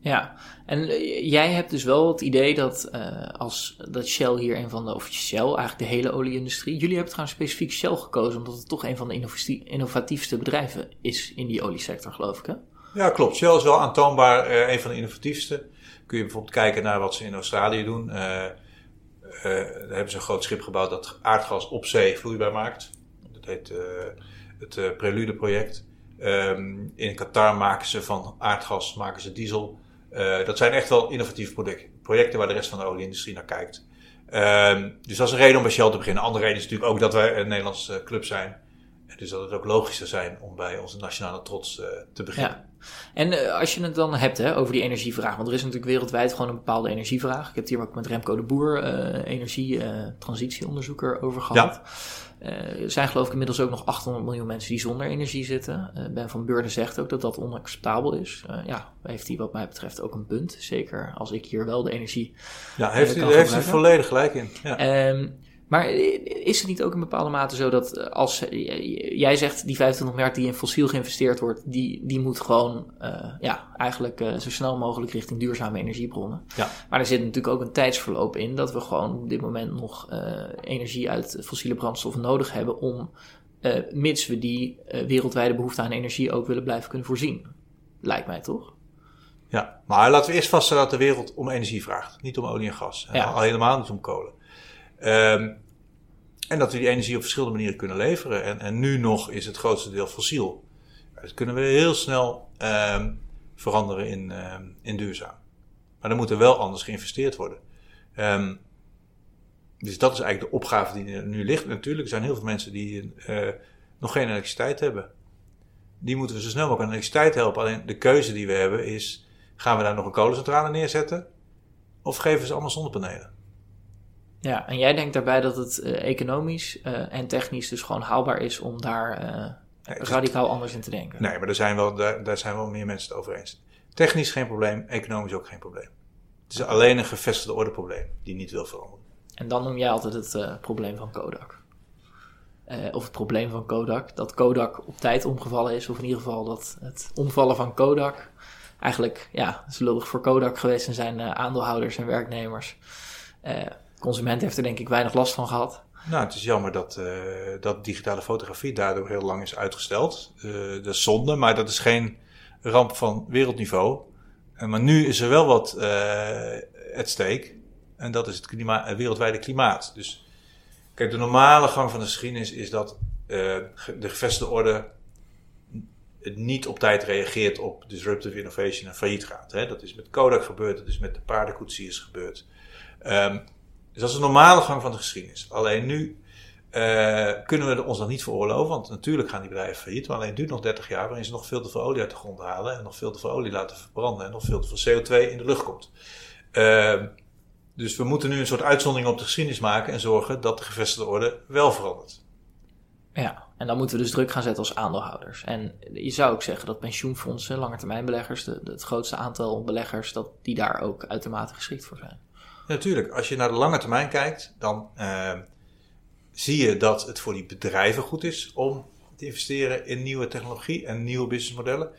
Ja, en eh, jij hebt dus wel het idee dat uh, als dat Shell hier een van de, of Shell, eigenlijk de hele olieindustrie, jullie hebben trouwens specifiek Shell gekozen omdat het toch een van de innovatiefste bedrijven is in die oliesector, geloof ik hè? Ja, klopt. Shell is wel aantoonbaar uh, een van de innovatiefste kun je bijvoorbeeld kijken naar wat ze in Australië doen. Daar hebben ze een groot schip gebouwd dat aardgas op zee vloeibaar maakt. Dat heet het Prelude-project. Um, in Qatar maken ze van aardgas maken ze diesel. Dat zijn echt wel innovatieve projecten, projecten waar de rest van de olieindustrie naar kijkt. Um, dus dat is een reden om bij Shell te beginnen. Andere reden is natuurlijk ook dat wij een Nederlandse club zijn. Dus dat het ook logisch zou zijn om bij onze nationale trots te beginnen. Ja. En uh, als je het dan hebt hè, over die energievraag, want er is natuurlijk wereldwijd gewoon een bepaalde energievraag. Ik heb het hier ook met Remco de Boer, uh, energie-transitieonderzoeker, uh, over gehad. Ja. er zijn geloof ik inmiddels ook nog 800 miljoen mensen die zonder energie zitten. ben van Beurden zegt ook dat dat onacceptabel is. ja, heeft hij wat mij betreft ook een punt. Zeker als ik hier wel de energie. Ja, heeft hij heeft hij volledig gelijk in. Ja. Um, maar is het niet ook in bepaalde mate zo dat eh, als jij zegt die 25 miljard die in fossiel geïnvesteerd wordt, die, die moet gewoon uh, ja, eigenlijk uh, zo snel mogelijk richting duurzame energiebronnen. Ja. Maar er zit natuurlijk ook een tijdsverloop in dat we gewoon op dit moment nog uh, energie uit fossiele brandstoffen nodig hebben om, mits we die wereldwijde behoefte aan energie ook willen blijven kunnen voorzien. Lijkt mij toch? Ja, maar laten we eerst vaststellen dat de wereld om energie vraagt. Niet om olie en gas. Ja. Al helemaal niet om kolen. Um, en dat we die energie op verschillende manieren kunnen leveren. En, en nu nog is het grootste deel fossiel. Dat kunnen we heel snel um, veranderen in, um, in duurzaam. Maar dan moet er wel anders geïnvesteerd worden. Dus dat is eigenlijk de opgave die er nu ligt. Natuurlijk, zijn heel veel mensen die uh, nog geen elektriciteit hebben. Die moeten we zo snel mogelijk aan elektriciteit helpen. Alleen de keuze die we hebben is: gaan we daar nog een kolencentrale neerzetten? Of geven ze allemaal zonnepanelen? Ja, en jij denkt daarbij dat het uh, economisch uh, en technisch dus gewoon haalbaar is om daar uh, nee, radicaal anders in te denken. Nee, maar daar zijn, wel, daar, daar zijn wel meer mensen het over eens. Technisch geen probleem, economisch ook geen probleem. Het is alleen een gevestigde orde probleem die niet wil veranderen. En dan noem jij altijd het probleem van Kodak. of het probleem van Kodak, dat Kodak op tijd omgevallen is, of in ieder geval dat het omvallen van Kodak eigenlijk, ja, is lullig voor Kodak geweest en zijn aandeelhouders en werknemers consument heeft er denk ik weinig last van gehad. Nou, het is jammer dat, uh, dat digitale fotografie daardoor heel lang is uitgesteld. Uh, dat is zonde, maar dat is geen ramp van wereldniveau. Uh, maar nu is er wel wat at stake. En dat is het, wereldwijde klimaat. Dus kijk, de normale gang van de geschiedenis is dat de gevestigde orde niet op tijd reageert op disruptive innovation en failliet gaat. Hè? Dat is met Kodak gebeurd, dat is met de paardenkoetsiers gebeurd. Um, dus dat is de normale gang van de geschiedenis. Alleen nu Uh, kunnen we ons dan niet veroorloven? Want natuurlijk gaan die bedrijven failliet. Maar alleen het duurt nog 30 jaar waarin ze nog veel te veel olie uit de grond halen. En nog veel te veel olie laten verbranden. En nog veel te veel CO2 in de lucht komt. Uh, dus we moeten nu een soort uitzondering op de geschiedenis maken. En zorgen dat de gevestigde orde wel verandert. Ja, en dan moeten we dus druk gaan zetten als aandeelhouders. En je zou ook zeggen dat pensioenfondsen, langetermijnbeleggers, de, het grootste aantal beleggers, dat die daar ook uitermate geschikt voor zijn. Natuurlijk, als je naar de lange termijn kijkt, dan uh, zie je dat het voor die bedrijven goed is om te investeren in nieuwe technologie en nieuwe businessmodellen.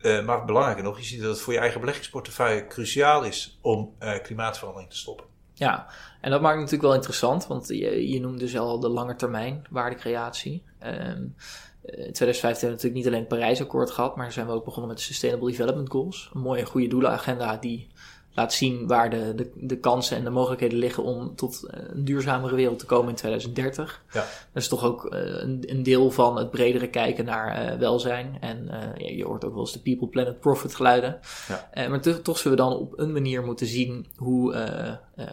Uh, maar belangrijker nog, je ziet dat het voor je eigen beleggingsportefeuille cruciaal is om uh, klimaatverandering te stoppen. Ja, en dat maakt natuurlijk wel interessant, want je, je noemde dus al de lange termijn waardecreatie. Um, in 2015 hebben we natuurlijk niet alleen het Parijsakkoord gehad, maar zijn we ook begonnen met de Sustainable Development Goals. Een mooie goede doelenagenda die laat zien waar de, de, de kansen en de mogelijkheden liggen om tot eh, een duurzamere wereld te komen in 2030. Ja. Dat is toch ook uh, een, een, deel van het bredere kijken naar uh, welzijn. En je hoort ook wel eens de People, Planet, Profit geluiden. Ja. maar toch zullen we dan op een manier moeten zien hoe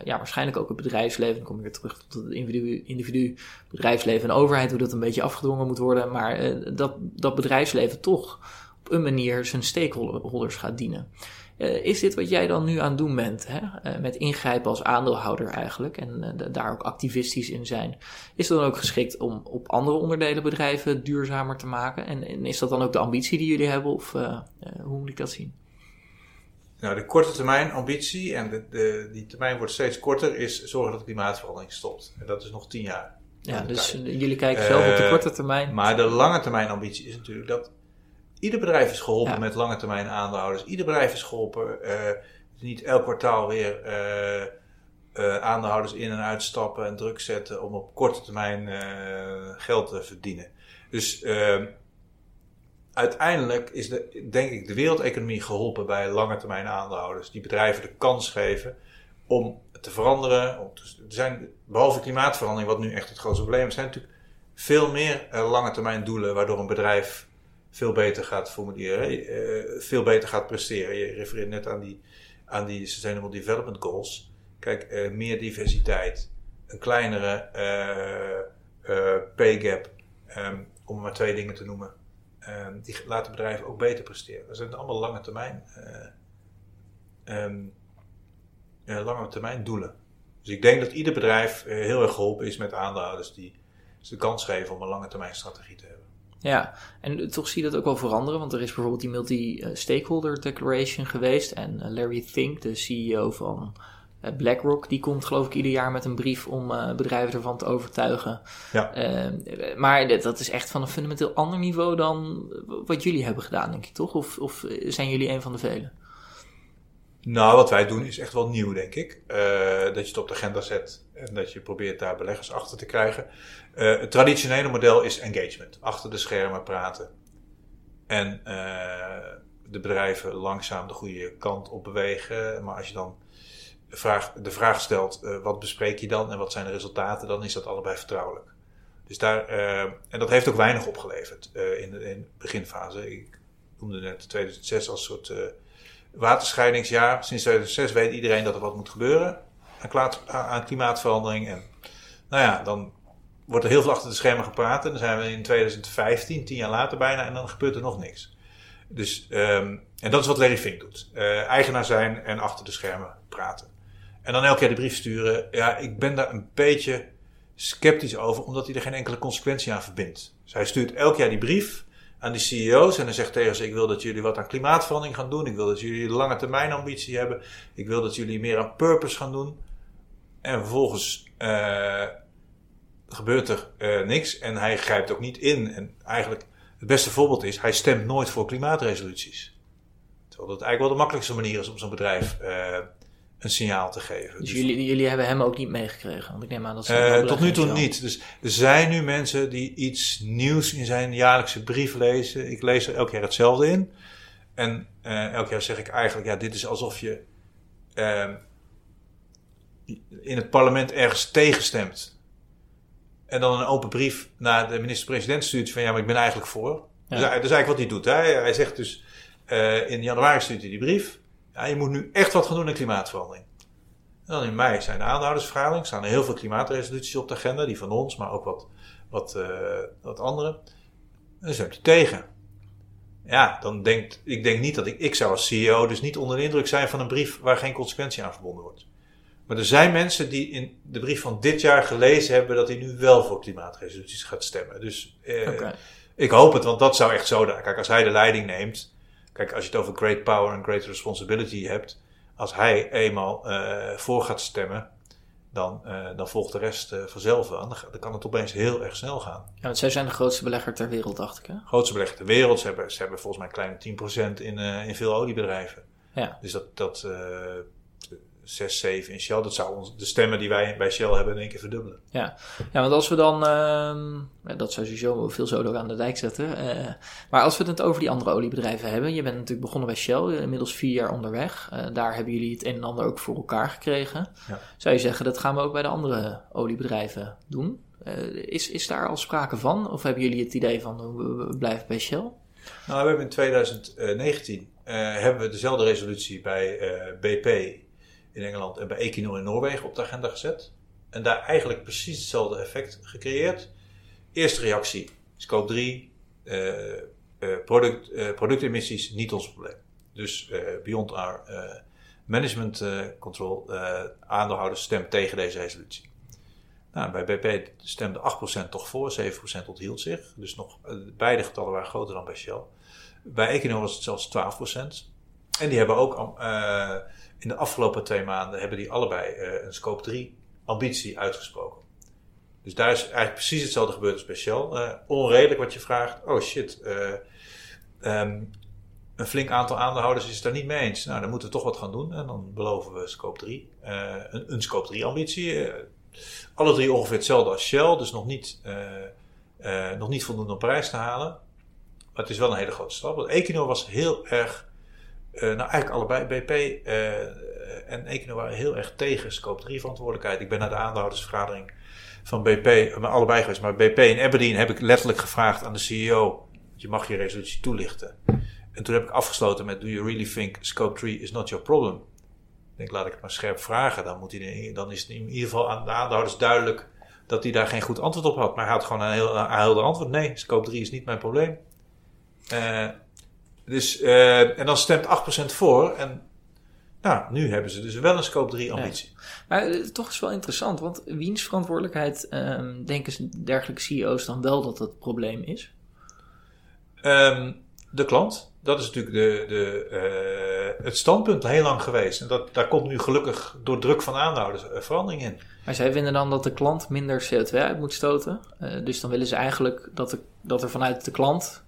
ja, waarschijnlijk ook het bedrijfsleven, dan kom ik weer terug tot het individu, individu bedrijfsleven en overheid, hoe dat een beetje afgedwongen moet worden. Maar dat, dat bedrijfsleven toch op een manier zijn stakeholders gaat dienen. Uh, is dit wat jij dan nu aan het doen bent? Hè? Uh, met ingrijpen als aandeelhouder eigenlijk en uh, daar ook activistisch in zijn. Is dat dan ook geschikt om op andere onderdelen bedrijven duurzamer te maken? En, en is dat dan ook de ambitie die jullie hebben of hoe moet ik dat zien? Nou, de korte termijn ambitie, en de, de, die termijn wordt steeds korter, is zorgen dat de klimaatverandering stopt. En dat is nog tien jaar. Ja, dus jullie kijken zelf op de korte termijn. Maar de lange termijn ambitie is natuurlijk dat Ieder bedrijf is geholpen met lange termijn aandeelhouders. Ieder bedrijf is geholpen. Uh, niet elk kwartaal weer uh, uh, aandeelhouders in en uitstappen en druk zetten om op korte termijn geld te verdienen. Dus ehm, uiteindelijk is de, denk ik de wereldeconomie geholpen bij lange termijn aandeelhouders. Die bedrijven de kans geven om te veranderen. Om te, er zijn, behalve klimaatverandering, wat nu echt het grootste probleem is, zijn natuurlijk veel meer lange termijn doelen waardoor een bedrijf veel beter gaat formuleren, uh, veel beter gaat presteren. Je refereert net aan die, aan die Sustainable Development Goals. Kijk, uh, meer diversiteit, een kleinere pay gap, um, om maar twee dingen te noemen. Um, die laten bedrijven ook beter presteren. Dat zijn allemaal lange termijn, um, lange termijn doelen. Dus ik denk dat ieder bedrijf heel erg geholpen is met aandeelhouders die ze de kans geven om een lange termijn strategie te hebben. Ja, en toch zie je dat ook wel veranderen, want er is bijvoorbeeld die multi-stakeholder declaration geweest en eh, Larry Fink, de CEO van eh, BlackRock, die komt geloof ik ieder jaar met een brief om uh, bedrijven ervan te overtuigen. Ja. Uh, maar dat is echt van een fundamenteel ander niveau dan wat jullie hebben gedaan, denk ik toch? Of, of zijn jullie een van de velen? Nou, wat wij doen is echt wel nieuw, denk ik. Uh, dat je het op de agenda zet en dat je probeert daar beleggers achter te krijgen. Uh, het traditionele model is engagement. Achter de schermen praten. En uh, de bedrijven langzaam de goede kant op bewegen. Maar als je dan vraag, de vraag stelt, wat bespreek je dan en wat zijn de resultaten, dan is dat allebei vertrouwelijk. Dus daar, en dat heeft ook weinig opgeleverd in in de beginfase. Ik noemde net 2006 als soort waterscheidingsjaar. Sinds 2006 weet iedereen dat er wat moet gebeuren aan klimaatverandering. En nou ja, dan wordt er heel veel achter de schermen gepraat. En dan zijn we in 2015, tien jaar later bijna, en dan gebeurt er nog niks. Dus, um, en dat is wat Larry Fink doet. Uh, eigenaar zijn en achter de schermen praten. En dan elke keer de brief sturen. Ja, ik ben daar een beetje sceptisch over, omdat hij er geen enkele consequentie aan verbindt. Dus hij stuurt elk jaar die brief aan die CEO's en dan zegt tegen ze: Ik wil dat jullie wat aan klimaatverandering gaan doen. Ik wil dat jullie lange termijn ambitie hebben. Ik wil dat jullie meer aan purpose gaan doen. En vervolgens uh, gebeurt er uh, niks en hij grijpt ook niet in. En eigenlijk het beste voorbeeld is: hij stemt nooit voor klimaatresoluties. Terwijl dat eigenlijk wel de makkelijkste manier is om zo'n bedrijf uh, een signaal te geven. Dus, dus, jullie, jullie hebben hem ook niet meegekregen? Want ik neem aan dat ze uh, tot nu toe niet. Dus er zijn nu mensen die iets nieuws in zijn jaarlijkse brief lezen. Ik lees er elk jaar hetzelfde in. En uh, elk jaar zeg ik eigenlijk, ja, dit is alsof je uh, in het parlement ergens tegenstemt. En dan een open brief naar de minister-president stuurt van ja, maar ik ben eigenlijk voor. Ja. Dus, dat is eigenlijk wat hij doet. Hè? Hij zegt dus, uh, in januari stuurt hij die brief. Ja, je moet nu echt wat gaan doen aan klimaatverandering. En dan in mei zijn de aandeelhoudersvergadering. staan er heel veel klimaatresoluties op de agenda. Die van ons, maar ook wat, wat, uh, wat andere. En zijn tegen. Ja, dan denkt, ik denk niet dat ik, ik zou als CEO dus niet onder de indruk zijn van een brief waar geen consequentie aan verbonden wordt. Maar er zijn mensen die in de brief van dit jaar gelezen hebben dat hij nu wel voor klimaatresoluties gaat stemmen. Dus eh, ik hoop het, want dat zou echt zo. Kijk, als hij de leiding neemt. Kijk, als je het over great power en great responsibility hebt. Als hij eenmaal uh, voor gaat stemmen, dan, uh, dan volgt de rest uh, vanzelf aan. Dan, kan het opeens heel erg snel gaan. Ja, want zij zijn de grootste belegger ter wereld, dacht ik. Hè? Grootste belegger ter wereld. Ze hebben, ze hebben volgens mij een kleine 10% in, in veel oliebedrijven. Ja. Dus dat, dat 6, 7 in Shell. Dat zou ons, de stemmen die wij bij Shell hebben in één keer verdubbelen. Ja, ja want als we dan, uh, dat zou sowieso veel zoden aan de dijk zetten. Uh, maar als we het over die andere oliebedrijven hebben. Je bent natuurlijk begonnen bij Shell, inmiddels vier jaar onderweg. Uh, daar hebben jullie het een en ander ook voor elkaar gekregen. Ja. Zou je zeggen, dat gaan we ook bij de andere oliebedrijven doen? is, is daar al sprake van? Of hebben jullie het idee van we blijven bij Shell? Nou, we hebben in 2019 hebben we dezelfde resolutie bij BP in Engeland en bij Equinor in Noorwegen op de agenda gezet. En daar eigenlijk precies hetzelfde effect gecreëerd. Eerste reactie, scope 3, uh, uh, product, uh, productemissies, niet ons probleem. Dus beyond our management control, aandeelhouders stemt tegen deze resolutie. Nou, bij BP stemde 8% toch voor, 7% onthield zich. Dus nog, beide getallen waren groter dan bij Shell. Bij Equinor was het zelfs 12%. En die hebben ook in de afgelopen twee maanden hebben die allebei uh, een scope 3 ambitie uitgesproken. Dus daar is eigenlijk precies hetzelfde gebeurd als bij Shell. Uh, onredelijk wat je vraagt. Oh shit, um, een flink aantal aandeelhouders is het daar niet mee eens. Nou, dan moeten we toch wat gaan doen. En dan beloven we scope 3. Een, een, scope 3 ambitie. alle drie ongeveer hetzelfde als Shell. Dus nog niet, nog niet voldoende op prijs te halen. Maar het is wel een hele grote stap. Want was heel erg uh, nou, eigenlijk allebei. BP uh, en Equinor waren heel erg tegen scope 3 verantwoordelijkheid. Ik ben naar de aandeelhoudersvergadering van BP, maar allebei geweest. Maar BP en Aberdeen heb ik letterlijk gevraagd aan de CEO: je mag je resolutie toelichten. En toen heb ik afgesloten met: Do you really think scope 3 is not your problem? Ik denk, laat ik het maar scherp vragen. Dan, moet hij, dan is het in ieder geval aan de aandeelhouders duidelijk dat hij daar geen goed antwoord op had. Maar hij had gewoon een heel een helder antwoord: nee, scope 3 is niet mijn probleem. Uh, dus, uh, en dan stemt 8% voor. En nou, nu hebben ze dus wel een scope 3 ambitie. Maar uh, toch is wel interessant, want wiens verantwoordelijkheid um, denken dergelijke CEO's dan wel dat het probleem is? Um, de klant. Dat is natuurlijk de, de, uh, het standpunt heel lang geweest. En dat, daar komt nu gelukkig door druk van aandeelhouders verandering in. Maar zij vinden dan dat de klant minder CO2 uit moet stoten. dus dan willen ze eigenlijk dat, de, dat er vanuit de klant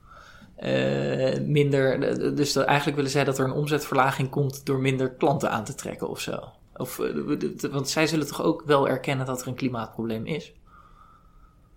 uh, minder. Dus eigenlijk willen zij dat er een omzetverlaging komt door minder klanten aan te trekken of zo. Of, eh, want zij zullen toch ook wel erkennen dat er een klimaatprobleem is?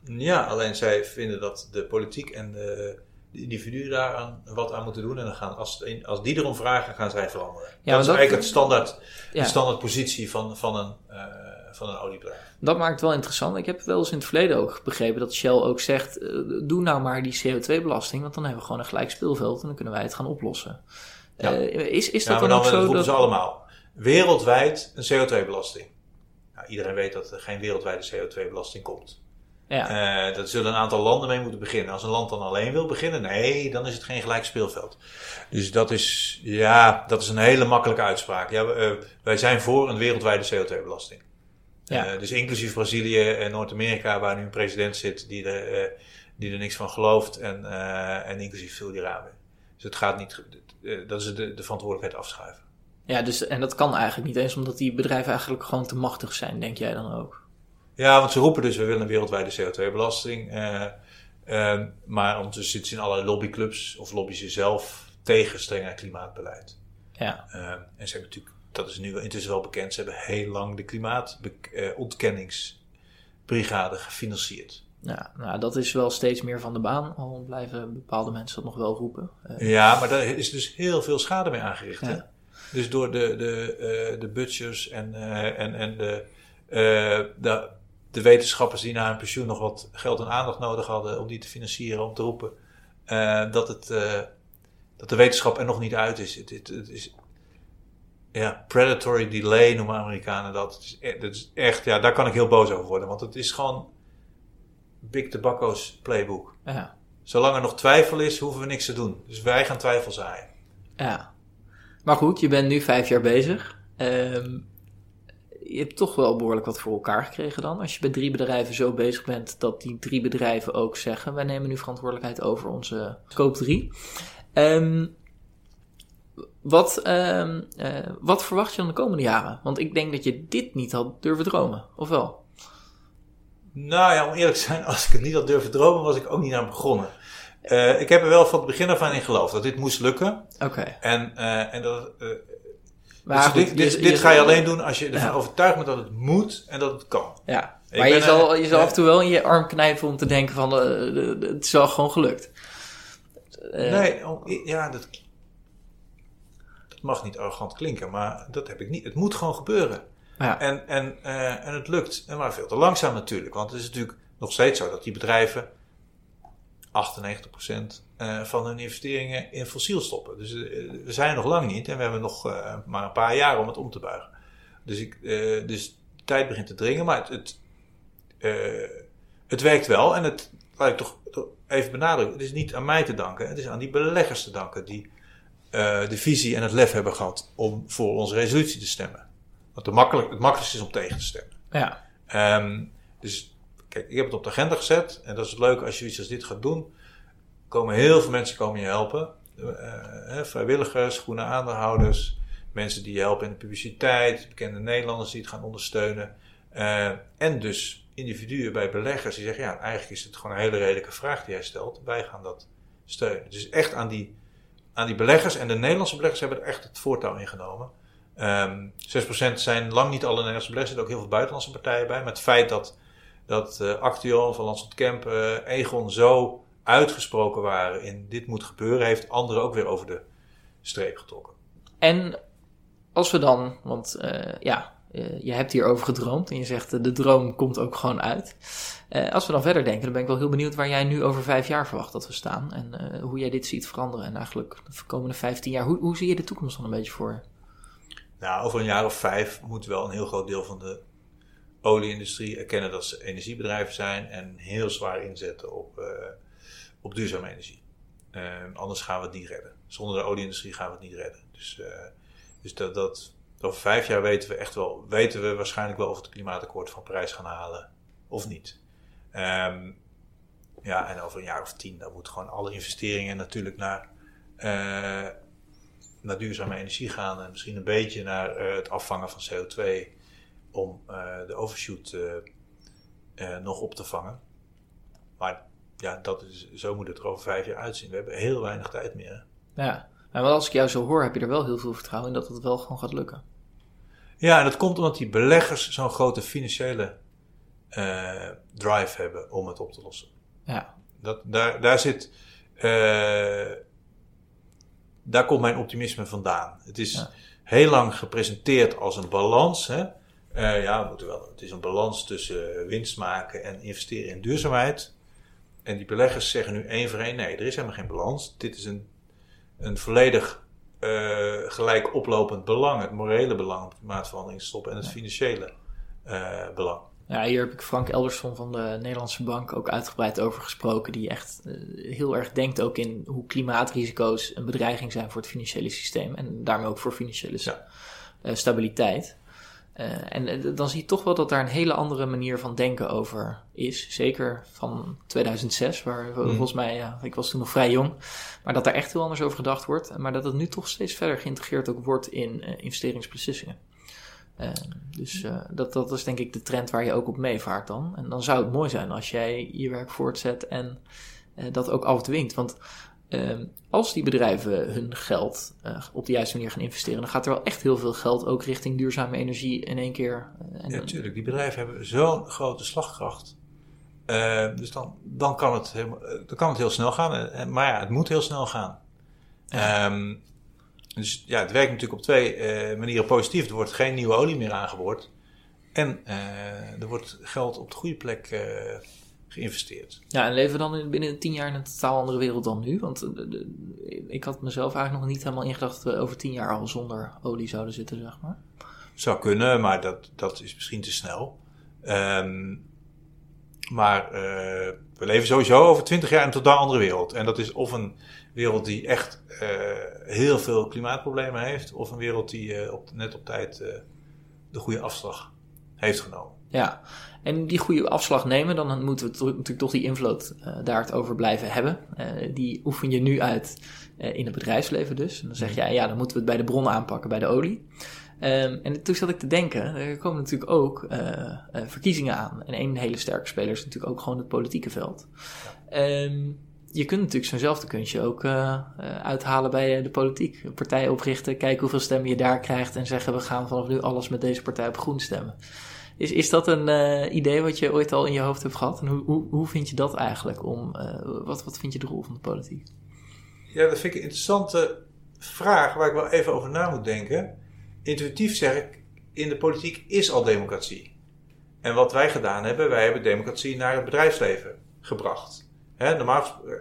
Ja, alleen zij vinden dat de politiek en de, de individuen daar wat aan moeten doen. En dan gaan, als, als die erom vragen, gaan zij veranderen. Ja, dat is eigenlijk het standaard, de standaard positie van, van een. Uh, van een oliebedrijf. Dat maakt het wel interessant. Ik heb wel eens in het verleden ook begrepen dat Shell ook zegt: uh, doe nou maar die CO2-belasting, want dan hebben we gewoon een gelijk speelveld en dan kunnen wij het gaan oplossen. Ja. Uh, is, is dat ja, maar dan, dan ook zo? Dat... ze allemaal. Wereldwijd een CO2-belasting. Nou, iedereen weet dat er geen wereldwijde CO2-belasting komt. Ja. Uh, dat zullen een aantal landen mee moeten beginnen. Als een land dan alleen wil beginnen, nee, dan is het geen gelijk speelveld. Dus dat is, ja, dat is een hele makkelijke uitspraak. Ja, uh, wij zijn voor een wereldwijde CO2-belasting. Ja. Uh, dus inclusief Brazilië en Noord-Amerika, waar nu een president zit die er, uh, die er niks van gelooft, en, uh, en inclusief Saudi-Arabië. Dus het gaat niet, dat is de, de verantwoordelijkheid afschuiven. Ja, dus, en dat kan eigenlijk niet eens, omdat die bedrijven eigenlijk gewoon te machtig zijn, denk jij dan ook? Ja, want ze roepen dus, we willen een wereldwijde CO2-belasting. maar ondertussen zitten ze in allerlei lobbyclubs, of lobbyen ze zelf tegen strenger klimaatbeleid. Ja. en ze hebben natuurlijk dat is nu intussen wel bekend, ze hebben heel lang de klimaatontkenningsbrigade gefinancierd. Ja, nou, dat is wel steeds meer van de baan, al blijven bepaalde mensen dat nog wel roepen. Uh, ja, maar daar is dus heel veel schade mee aangericht. Hè? Dus door de, de, uh, de butchers en, uh, en, en de, de, de, wetenschappers die na hun pensioen nog wat geld en aandacht nodig hadden om die te financieren, om te roepen dat, het, dat de wetenschap er nog niet uit is. Het, het, het is ja, predatory delay noemen Amerikanen dat. Het is, e- dat is echt, ja, daar kan ik heel boos over worden. Want het is gewoon Big Tobacco's playbook. Ja. Zolang er nog twijfel is, hoeven we niks te doen. Dus wij gaan twijfel zaaien. ja. Maar goed, je bent nu vijf jaar bezig. Ehm, je hebt toch wel behoorlijk wat voor elkaar gekregen dan. Als je bij drie bedrijven zo bezig bent dat die drie bedrijven ook zeggen: wij nemen nu verantwoordelijkheid over onze scope 3. Ehm, wat, ehm, eh, wat verwacht je dan de komende jaren? Want ik denk dat je dit niet had durven dromen, of wel? Nou ja, om eerlijk te zijn, als ik het niet had durven dromen, was ik ook niet aan begonnen. Eh, ik heb er wel van het begin af aan in geloofd dat dit moest lukken. Oké. En, eh, en dat, eh, Maar dus dit, goed, dit, je- dit je- ga je alleen doen als je ervan Ja. overtuigd bent dat het moet en dat het kan. Ja, Ik maar je zal, je zal af en toe wel in je arm knijpen om te denken van het is wel gewoon gelukt. Nee, om- ja, dat, dat mag niet arrogant klinken, maar dat heb ik niet. Het moet gewoon gebeuren. Ja, En, en, eh, en het lukt. En maar veel te langzaam natuurlijk. Want het is natuurlijk nog steeds zo dat die bedrijven 98% eh, van hun investeringen in fossiel stoppen. Dus eh, we zijn nog lang niet. En we hebben nog maar een paar jaar om het om te buigen. Dus, ik, dus de tijd begint te dringen. Maar het, het, het werkt wel. En het, laat ik toch even benadrukken. Het is niet aan mij te danken. Het is aan die beleggers te danken. Die eh, de visie en het lef hebben gehad om voor onze resolutie te stemmen. Want de makkelijk, het makkelijkste is om tegen te stemmen. ja, Ehm, dus kijk, ik heb het op de agenda gezet. En dat is het leuke als je iets als dit gaat doen. Komen heel veel mensen komen je helpen. Eh, hè, vrijwilligers, groene aandeelhouders. Mensen die je helpen in de publiciteit. Bekende Nederlanders die het gaan ondersteunen. Eh, en dus individuen bij beleggers die zeggen... ja, eigenlijk is het gewoon een hele redelijke vraag die jij stelt. Wij gaan dat steunen. Dus echt aan die, aan die beleggers. En de Nederlandse beleggers hebben er echt het voortouw in genomen. Ehm 6% zijn lang niet alle Nederlandse beleggers. Er zitten ook heel veel buitenlandse partijen bij. Maar het feit dat, dat eh Action, Van Lanschot Kemp, eh, Egon zo uitgesproken waren in dit moet gebeuren, heeft anderen ook weer over de streep getrokken. En als we dan, want eh, ja, je hebt hierover gedroomd en je zegt eh, de droom komt ook gewoon uit. Eh, als we dan verder denken, dan ben ik wel heel benieuwd waar jij nu over vijf jaar verwacht dat we staan. En eh, hoe jij dit ziet veranderen. En eigenlijk de komende vijftien jaar, hoe, hoe zie je de toekomst dan een beetje voor? Nou, over een jaar of vijf moet wel een heel groot deel van de olieindustrie erkennen dat ze energiebedrijven zijn en heel zwaar inzetten op, eh, op duurzame energie. Eh, anders gaan we het niet redden. Zonder de olieindustrie gaan we het niet redden. Dus, eh, dus dat, dat, over vijf jaar weten we echt wel, weten we waarschijnlijk wel of we het klimaatakkoord van Parijs gaan halen of niet. Ehm, ja, en over een jaar of tien, dan moeten gewoon alle investeringen natuurlijk naar, eh, naar duurzame energie gaan. En misschien een beetje naar eh, het afvangen van CO2 om eh, de overshoot nog op te vangen. Maar ja, dat is, zo moet het er over vijf jaar uitzien. We hebben heel weinig tijd meer. Ja, maar als ik jou zo hoor, heb je er wel heel veel vertrouwen in dat het wel gewoon gaat lukken. Ja, en dat komt omdat die beleggers zo'n grote financiële eh, drive hebben om het op te lossen. Ja, Dat, daar, daar zit. eh, daar komt mijn optimisme vandaan. Het is Ja. heel lang gepresenteerd als een balans. Hè? Eh, ja, we moeten wel, het is een balans tussen winst maken en investeren in duurzaamheid. En die beleggers zeggen nu één voor één: nee, er is helemaal geen balans. Dit is een, een volledig eh, gelijk oplopend belang. Het morele belang om klimaatverandering stoppen en het financiële eh, belang. Ja, hier heb ik Frank Elderson van de Nederlandse Bank ook uitgebreid over gesproken. Die echt eh, heel erg denkt ook in hoe klimaatrisico's een bedreiging zijn voor het financiële systeem. En daarmee ook voor financiële Ja. stabiliteit. Eh, en eh, dan zie je toch wel dat daar een hele andere manier van denken over is. Zeker van 2006, waar Mhm. volgens mij, ja, ik was toen nog vrij jong. Maar dat daar echt heel anders over gedacht wordt. Maar dat het nu toch steeds verder geïntegreerd ook wordt in eh, investeringsbeslissingen. Dus dat, dat is denk ik de trend waar je ook op meevaart dan. En dan zou het mooi zijn als jij je werk voortzet en dat ook afdwingt. Want ehm, als die bedrijven hun geld eh, op de juiste manier gaan investeren, dan gaat er wel echt heel veel geld ook richting duurzame energie in één keer. eh, en, Ja, natuurlijk. Die bedrijven hebben zo'n grote slagkracht. Eh, dus dan, dan, kan het helemaal, eh, dan kan het heel snel gaan. Maar ja, het moet heel snel gaan. Ehm, dus ja, het werkt natuurlijk op twee manieren positief. Er wordt geen nieuwe olie meer aangeboord. En er wordt geld op de goede plek geïnvesteerd. Ja, en leven we dan in, binnen tien jaar in een totaal andere wereld dan nu? Want eh, de, de, ik had mezelf eigenlijk nog niet helemaal ingedacht dat we over tien jaar al zonder olie zouden zitten, zeg maar. Zou kunnen, maar dat, dat is misschien te snel. Ehm, maar uh, we leven sowieso over twintig jaar in een totaal andere wereld. En dat is of een wereld die echt uh, heel veel klimaatproblemen heeft, of een wereld die uh, op, net op tijd de goede afslag heeft genomen. Ja, en die goede afslag nemen, dan moeten we natuurlijk toch die invloed uh, daar het over blijven hebben. Uh, die oefen je nu uit uh, in het bedrijfsleven dus. En dan zeg je, ja, dan moeten we het bij de bron aanpakken, bij de olie. Um, en toen zat ik te denken, er komen natuurlijk ook verkiezingen aan. En een hele sterke speler is natuurlijk ook gewoon het politieke veld. Um, je kunt natuurlijk zo'nzelfde kunstje ook uithalen bij de politiek. Een partij oprichten, kijken hoeveel stemmen je daar krijgt en zeggen we gaan vanaf nu alles met deze partij op groen stemmen. Is, is dat een uh, idee wat je ooit al in je hoofd hebt gehad? En hoe, hoe, hoe vind je dat eigenlijk? Om, uh, wat, wat vind je de rol van de politiek? Ja, dat vind ik een interessante vraag waar ik wel even over na moet denken. Intuïtief zeg ik, in de politiek is al democratie. En wat wij gedaan hebben, wij hebben democratie naar het bedrijfsleven gebracht. Normaal, uh,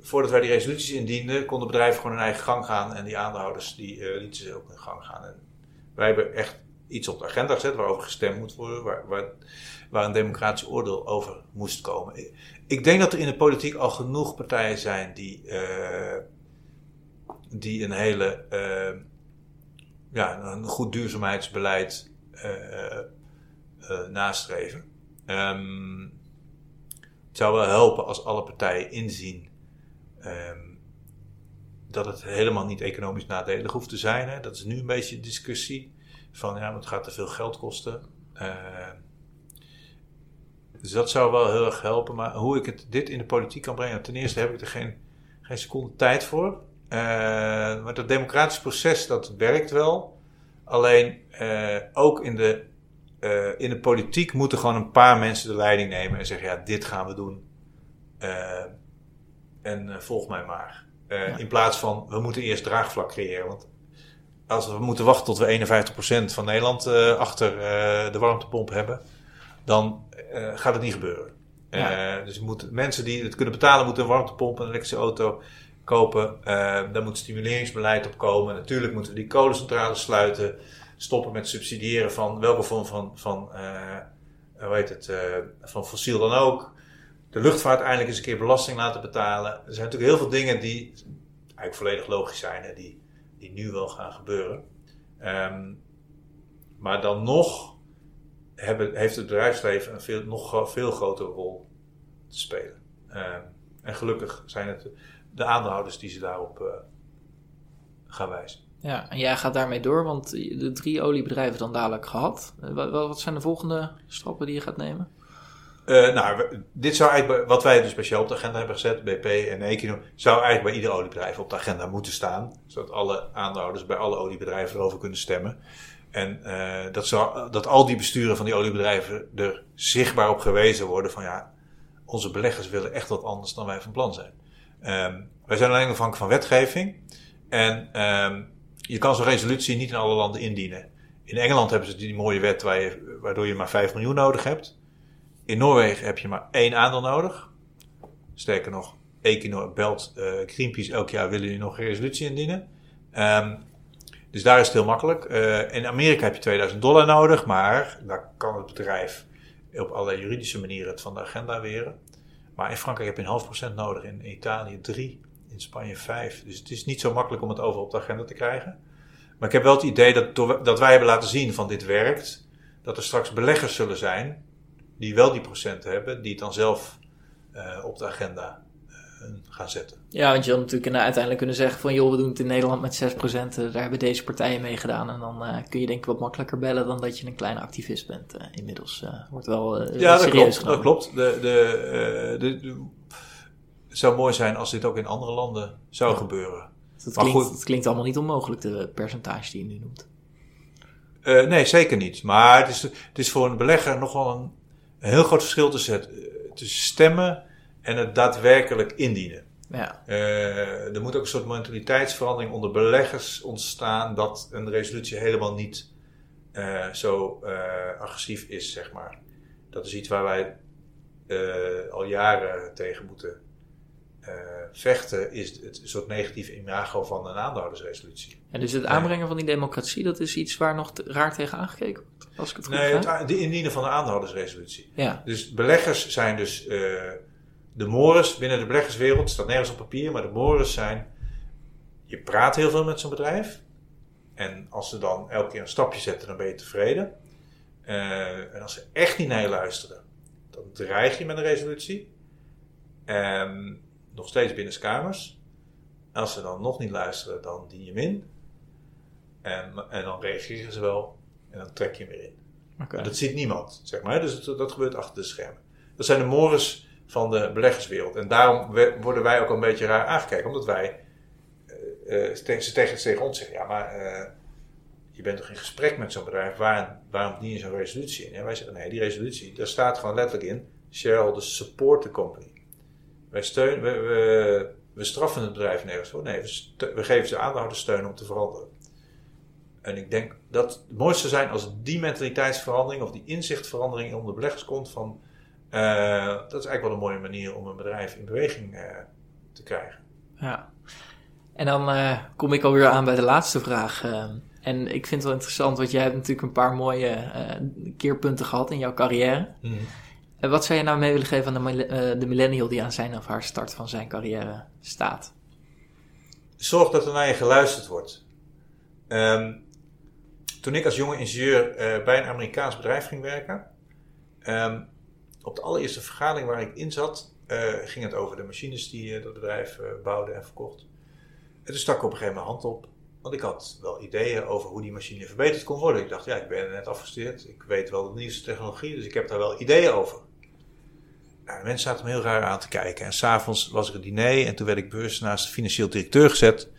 voordat wij die resoluties indienden, konden bedrijven gewoon hun eigen gang gaan. En die aandeelhouders die lieten ze ook hun gang gaan. En wij hebben echt iets op de agenda gezet waarover gestemd moet worden, waar, waar, waar een democratisch oordeel over moest komen. Ik, denk dat er in de politiek al genoeg partijen zijn die, uh, die een hele uh, ja, een goed duurzaamheidsbeleid uh, nastreven. Um, het zou wel helpen als alle partijen inzien um, dat het helemaal niet economisch nadelig hoeft te zijn. Hè. Dat is nu een beetje discussie van ja, het gaat te veel geld kosten. Uh, dus dat zou wel heel erg helpen. Maar hoe ik het, dit in de politiek kan brengen, ten eerste heb ik er geen, geen seconde tijd voor. Uh, maar dat democratisch proces, dat werkt wel. Alleen uh, ook in de, in de politiek moeten gewoon een paar mensen de leiding nemen en zeggen: ja, dit gaan we doen. en volg mij maar. Ja. In plaats van we moeten eerst draagvlak creëren. Want als we moeten wachten tot we 51% van Nederland uh, achter uh, de warmtepomp hebben, dan uh, gaat het niet gebeuren. Ja. dus moet, mensen die het kunnen betalen, moeten een warmtepomp en een elektrische auto kopen. daar moet stimuleringsbeleid op komen. Natuurlijk moeten we die kolencentrales sluiten. Stoppen met subsidiëren van welke vorm van, van, hoe heet het, van fossiel dan ook. De luchtvaart eindelijk eens een keer belasting laten betalen. Er zijn natuurlijk heel veel dingen die eigenlijk volledig logisch zijn. Hè, die, die nu wel gaan gebeuren. Um, maar dan nog hebben, heeft het bedrijfsleven een veel, nog veel grotere rol te spelen. Um, en gelukkig zijn het de aandeelhouders die ze daarop uh, gaan wijzen. Ja, en jij gaat daarmee door, want de drie oliebedrijven dan dadelijk gehad. Wat, wat zijn de volgende stappen die je gaat nemen? Uh, nou, dit zou eigenlijk, wat wij dus speciaal op de agenda hebben gezet, BP en Equinor, zou eigenlijk bij ieder oliebedrijf op de agenda moeten staan. Zodat alle aandeelhouders bij alle oliebedrijven erover kunnen stemmen. En uh, dat, zou, dat al die besturen van die oliebedrijven er zichtbaar op gewezen worden van ja, onze beleggers willen echt wat anders dan wij van plan zijn. Um, wij zijn alleen afhankelijk van wetgeving. En um, je kan zo'n resolutie niet in alle landen indienen. In Engeland hebben ze die mooie wet waar je, waardoor je maar 5 miljoen nodig hebt. In Noorwegen heb je maar één aandeel nodig. Sterker nog, Equinor belt uh, Greenpeace elk jaar willen jullie nog een resolutie indienen. Um, dus daar is het heel makkelijk. Uh, in Amerika heb je 2000 dollar nodig, maar daar kan het bedrijf op allerlei juridische manieren het van de agenda weren. Maar in Frankrijk heb je een half procent nodig, in Italië 3, in Spanje 5. Dus het is niet zo makkelijk om het over op de agenda te krijgen. Maar ik heb wel het idee dat, dat wij hebben laten zien van dit werkt, dat er straks beleggers zullen zijn die wel die procenten hebben, die het dan zelf uh, op de agenda uh, gaan zetten. Ja, want je had natuurlijk uiteindelijk kunnen zeggen van joh, we doen het in Nederland met 6%, uh, daar hebben deze partijen mee gedaan. En dan uh, kun je denk ik wat makkelijker bellen dan dat je een kleine activist bent. inmiddels wordt wel ja, dat klopt, genomen. dat klopt. De, de, de, de, het zou mooi zijn als dit ook in andere landen zou ja. gebeuren. Het klinkt, goed, het klinkt allemaal niet onmogelijk, de percentage die je nu noemt. nee, zeker niet. Maar het is, het is voor een belegger nogal een een heel groot verschil tussen, tussen stemmen en het daadwerkelijk indienen. Ja. Uh, er moet ook een soort mentaliteitsverandering onder beleggers ontstaan dat een resolutie helemaal niet uh, zo uh, agressief is, zeg maar. Dat is iets waar wij eh, al jaren tegen moeten eh, vechten, is het soort negatieve imago van een aandeelhoudersresolutie. En dus het aanbrengen van die democratie, dat is iets waar nog te- raar tegen aangekeken wordt, als ik het Nee, het, de indienen van de aandeelhoudersresolutie. Ja, Dus beleggers zijn dus eh, de mores binnen de beleggerswereld, staat nergens op papier, maar de mores zijn, je praat heel veel met zo'n bedrijf. En als ze dan elke keer een stapje zetten, dan ben je tevreden. Eh, en als ze echt niet naar je luisteren, dan dreig je met een resolutie. Nog steeds binnenskamers. En als ze dan nog niet luisteren, dan dien je hem in. En, en dan reageren ze wel. En dan trek je hem weer in. oké. Dat ziet niemand, zeg maar. Dus dat, dat gebeurt achter de schermen. Dat zijn de mores van de beleggerswereld. En daarom we- worden wij ook een beetje raar aangekeken. Omdat wij eh, eh, tegen, ze tegen, tegen ons zeggen... Ja, maar eh, je bent toch in gesprek met zo'n bedrijf. Waar, waarom dien je zo'n resolutie in? En wij zeggen, nee, die resolutie, daar staat gewoon letterlijk in... Shareholders support the company. Wij steunen, we, we, we straffen het bedrijf nergens voor. Nee, we geven ze aandeelhouders steun om te veranderen. En ik denk dat het mooiste zou zijn als die mentaliteitsverandering of die inzichtverandering onder de beleggers komt van eh, dat is eigenlijk wel een mooie manier om een bedrijf in beweging eh, te krijgen. Ja. En dan eh, kom ik alweer aan bij de laatste vraag. en ik vind het wel interessant, want jij hebt natuurlijk een paar mooie keerpunten gehad in jouw carrière. En wat zou je nou mee willen geven aan de, de millennial die aan zijn of haar start van zijn carrière staat? Zorg dat er naar je geluisterd wordt. Ehm, toen ik als jonge ingenieur eh, bij een Amerikaans bedrijf ging werken, ehm, op de allereerste vergadering waar ik in zat, eh, ging het over de machines die eh, dat bedrijf bouwde en verkocht. En toen stak ik op een gegeven moment mijn hand op, want ik had wel ideeën over hoe die machine verbeterd kon worden. Ik dacht, ja, ik ben net afgestudeerd, ik weet wel de nieuwste technologie, dus ik heb daar wel ideeën over. Nou, de mensen zaten me heel raar aan te kijken. En s'avonds was er een diner en toen werd ik bewust naast de financieel directeur gezet.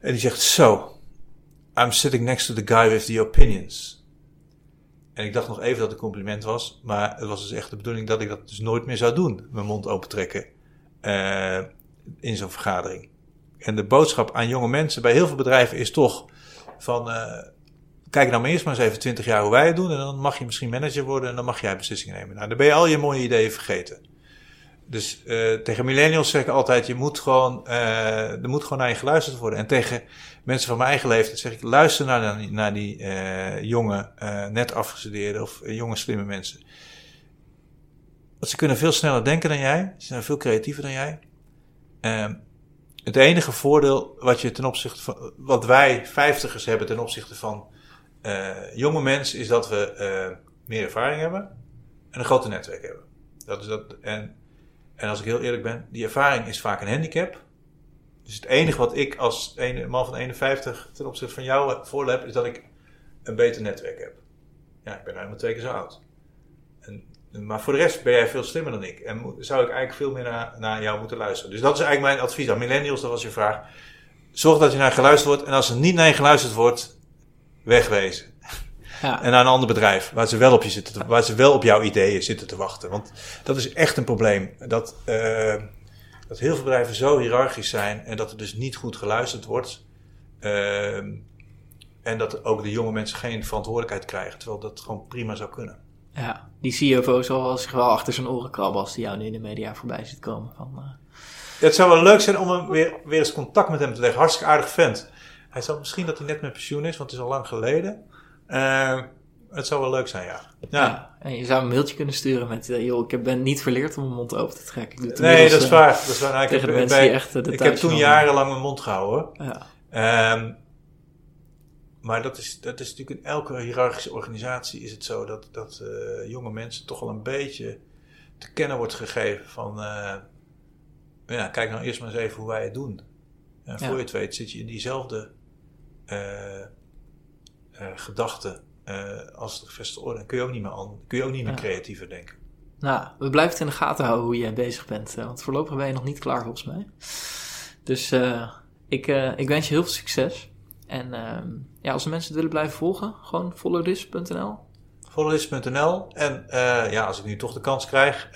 En die zegt, zo, I'm sitting next to the guy with the opinions. En ik dacht nog even dat het een compliment was, maar het was dus echt de bedoeling dat ik dat dus nooit meer zou doen. Mijn mond opentrekken eh in zo'n vergadering. En de boodschap aan jonge mensen bij heel veel bedrijven is toch van, eh, kijk nou maar eerst maar eens even 20 jaar hoe wij het doen en dan mag je misschien manager worden en dan mag jij beslissingen nemen. Nou, dan ben je al je mooie ideeën vergeten. Dus eh, tegen millennials zeg ik altijd, je moet gewoon, eh, er moet gewoon naar je geluisterd worden. En tegen mensen van mijn eigen leeftijd zeg ik, luister naar, die, naar die eh, jonge, eh, net afgestudeerde of eh, jonge slimme mensen. Want ze kunnen veel sneller denken dan jij, ze zijn veel creatiever dan jij. Ehm, het enige voordeel wat je ten opzichte van, wat wij vijftigers hebben ten opzichte van jonge mensen, is dat we meer ervaring hebben en een groter netwerk hebben. Dat is dat, en, en als ik heel eerlijk ben, die ervaring is vaak een handicap. Dus het enige wat ik als een man van 51 ten opzichte van jou voordeel heb, is dat ik een beter netwerk heb. Ja, ik ben nou maar twee keer zo oud. En, maar voor de rest ben jij veel slimmer dan ik. En zou ik eigenlijk veel meer naar, naar jou moeten luisteren. Dus dat is eigenlijk mijn advies aan millennials, dat was je vraag. Zorg dat je naar geluisterd wordt. En als er niet naar je geluisterd wordt, wegwezen. Ja, En naar een ander bedrijf, waar ze wel op je zitten, te- waar ze wel op jouw ideeën zitten te wachten. Want dat is echt een probleem. Dat, eh, dat heel veel bedrijven zo hiërarchisch zijn en dat er dus niet goed geluisterd wordt. Ehm, en dat ook de jonge mensen geen verantwoordelijkheid krijgen, terwijl dat gewoon prima zou kunnen. ja. die CFO zal zich wel achter zijn oren krabben als die jou nu in de media voorbij ziet komen. Van, eh, Ja, het zou wel leuk zijn om hem weer, weer eens contact met hem te leggen. Hartstikke aardig vent. Hij zal misschien dat hij net met pensioen is, want het is al lang geleden. Eh, het zou wel leuk zijn, ja. ja. ja. En je zou een mailtje kunnen sturen met, eh, joh, ik heb- ben niet verleerd om mijn mond open te trekken. Ik doe het Nee, dat is eh, waar. Dat is waar. Nou, ik tegen heb, de bij- die echt de ik heb toen jarenlang mijn mond gehouden. Ja, Ehm, maar dat is, dat is natuurlijk in elke hiërarchische organisatie is het zo dat, dat eh, jonge mensen toch wel een beetje te kennen wordt gegeven van, ja, kijk nou eerst maar eens even hoe wij het doen. En voor je het weet zit je in diezelfde gedachten eh, als de gevestigde orde. Dan kun je ook niet meer, kun je ook niet meer Ja. creatiever denken. Nou, we blijven het in de gaten houden hoe je bezig bent. eh, want voorlopig ben je nog niet klaar volgens mij. Dus eh, ik, ik wens je heel veel succes. En ehm, ja, als de mensen het willen blijven volgen, gewoon followthis.nl. Follow.nl. En ja, als ik nu toch de kans krijg.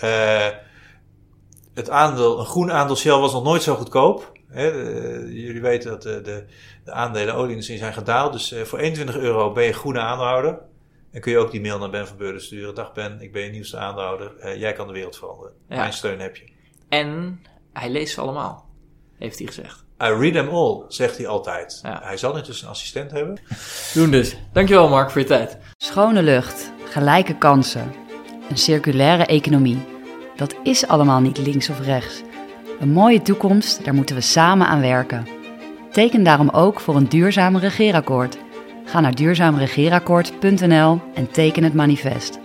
het aandeel, een groen aandeel Shell was nog nooit zo goedkoop. De- jullie weten dat de, de, de aandelen olieindustrie zijn gedaald. Dus eh, voor 21 euro ben je groene aandeelhouder. En kun je ook die mail naar Ben van Beurden sturen. Dag Ben, ik ben je nieuwste aandeelhouder. Eh, jij kan de wereld veranderen. Ja. Mijn steun heb je. En hij leest ze allemaal, heeft hij gezegd. I read them all, zegt hij altijd. Ja. Hij zal intussen een assistent hebben. Doen dus. Dankjewel Mark voor je tijd. Schone lucht, gelijke kansen, een circulaire economie. Dat is allemaal niet links of rechts. Een mooie toekomst, daar moeten we samen aan werken. Teken daarom ook voor een duurzaam regeerakkoord. Ga naar duurzaamregeerakkoord.nl en teken het manifest.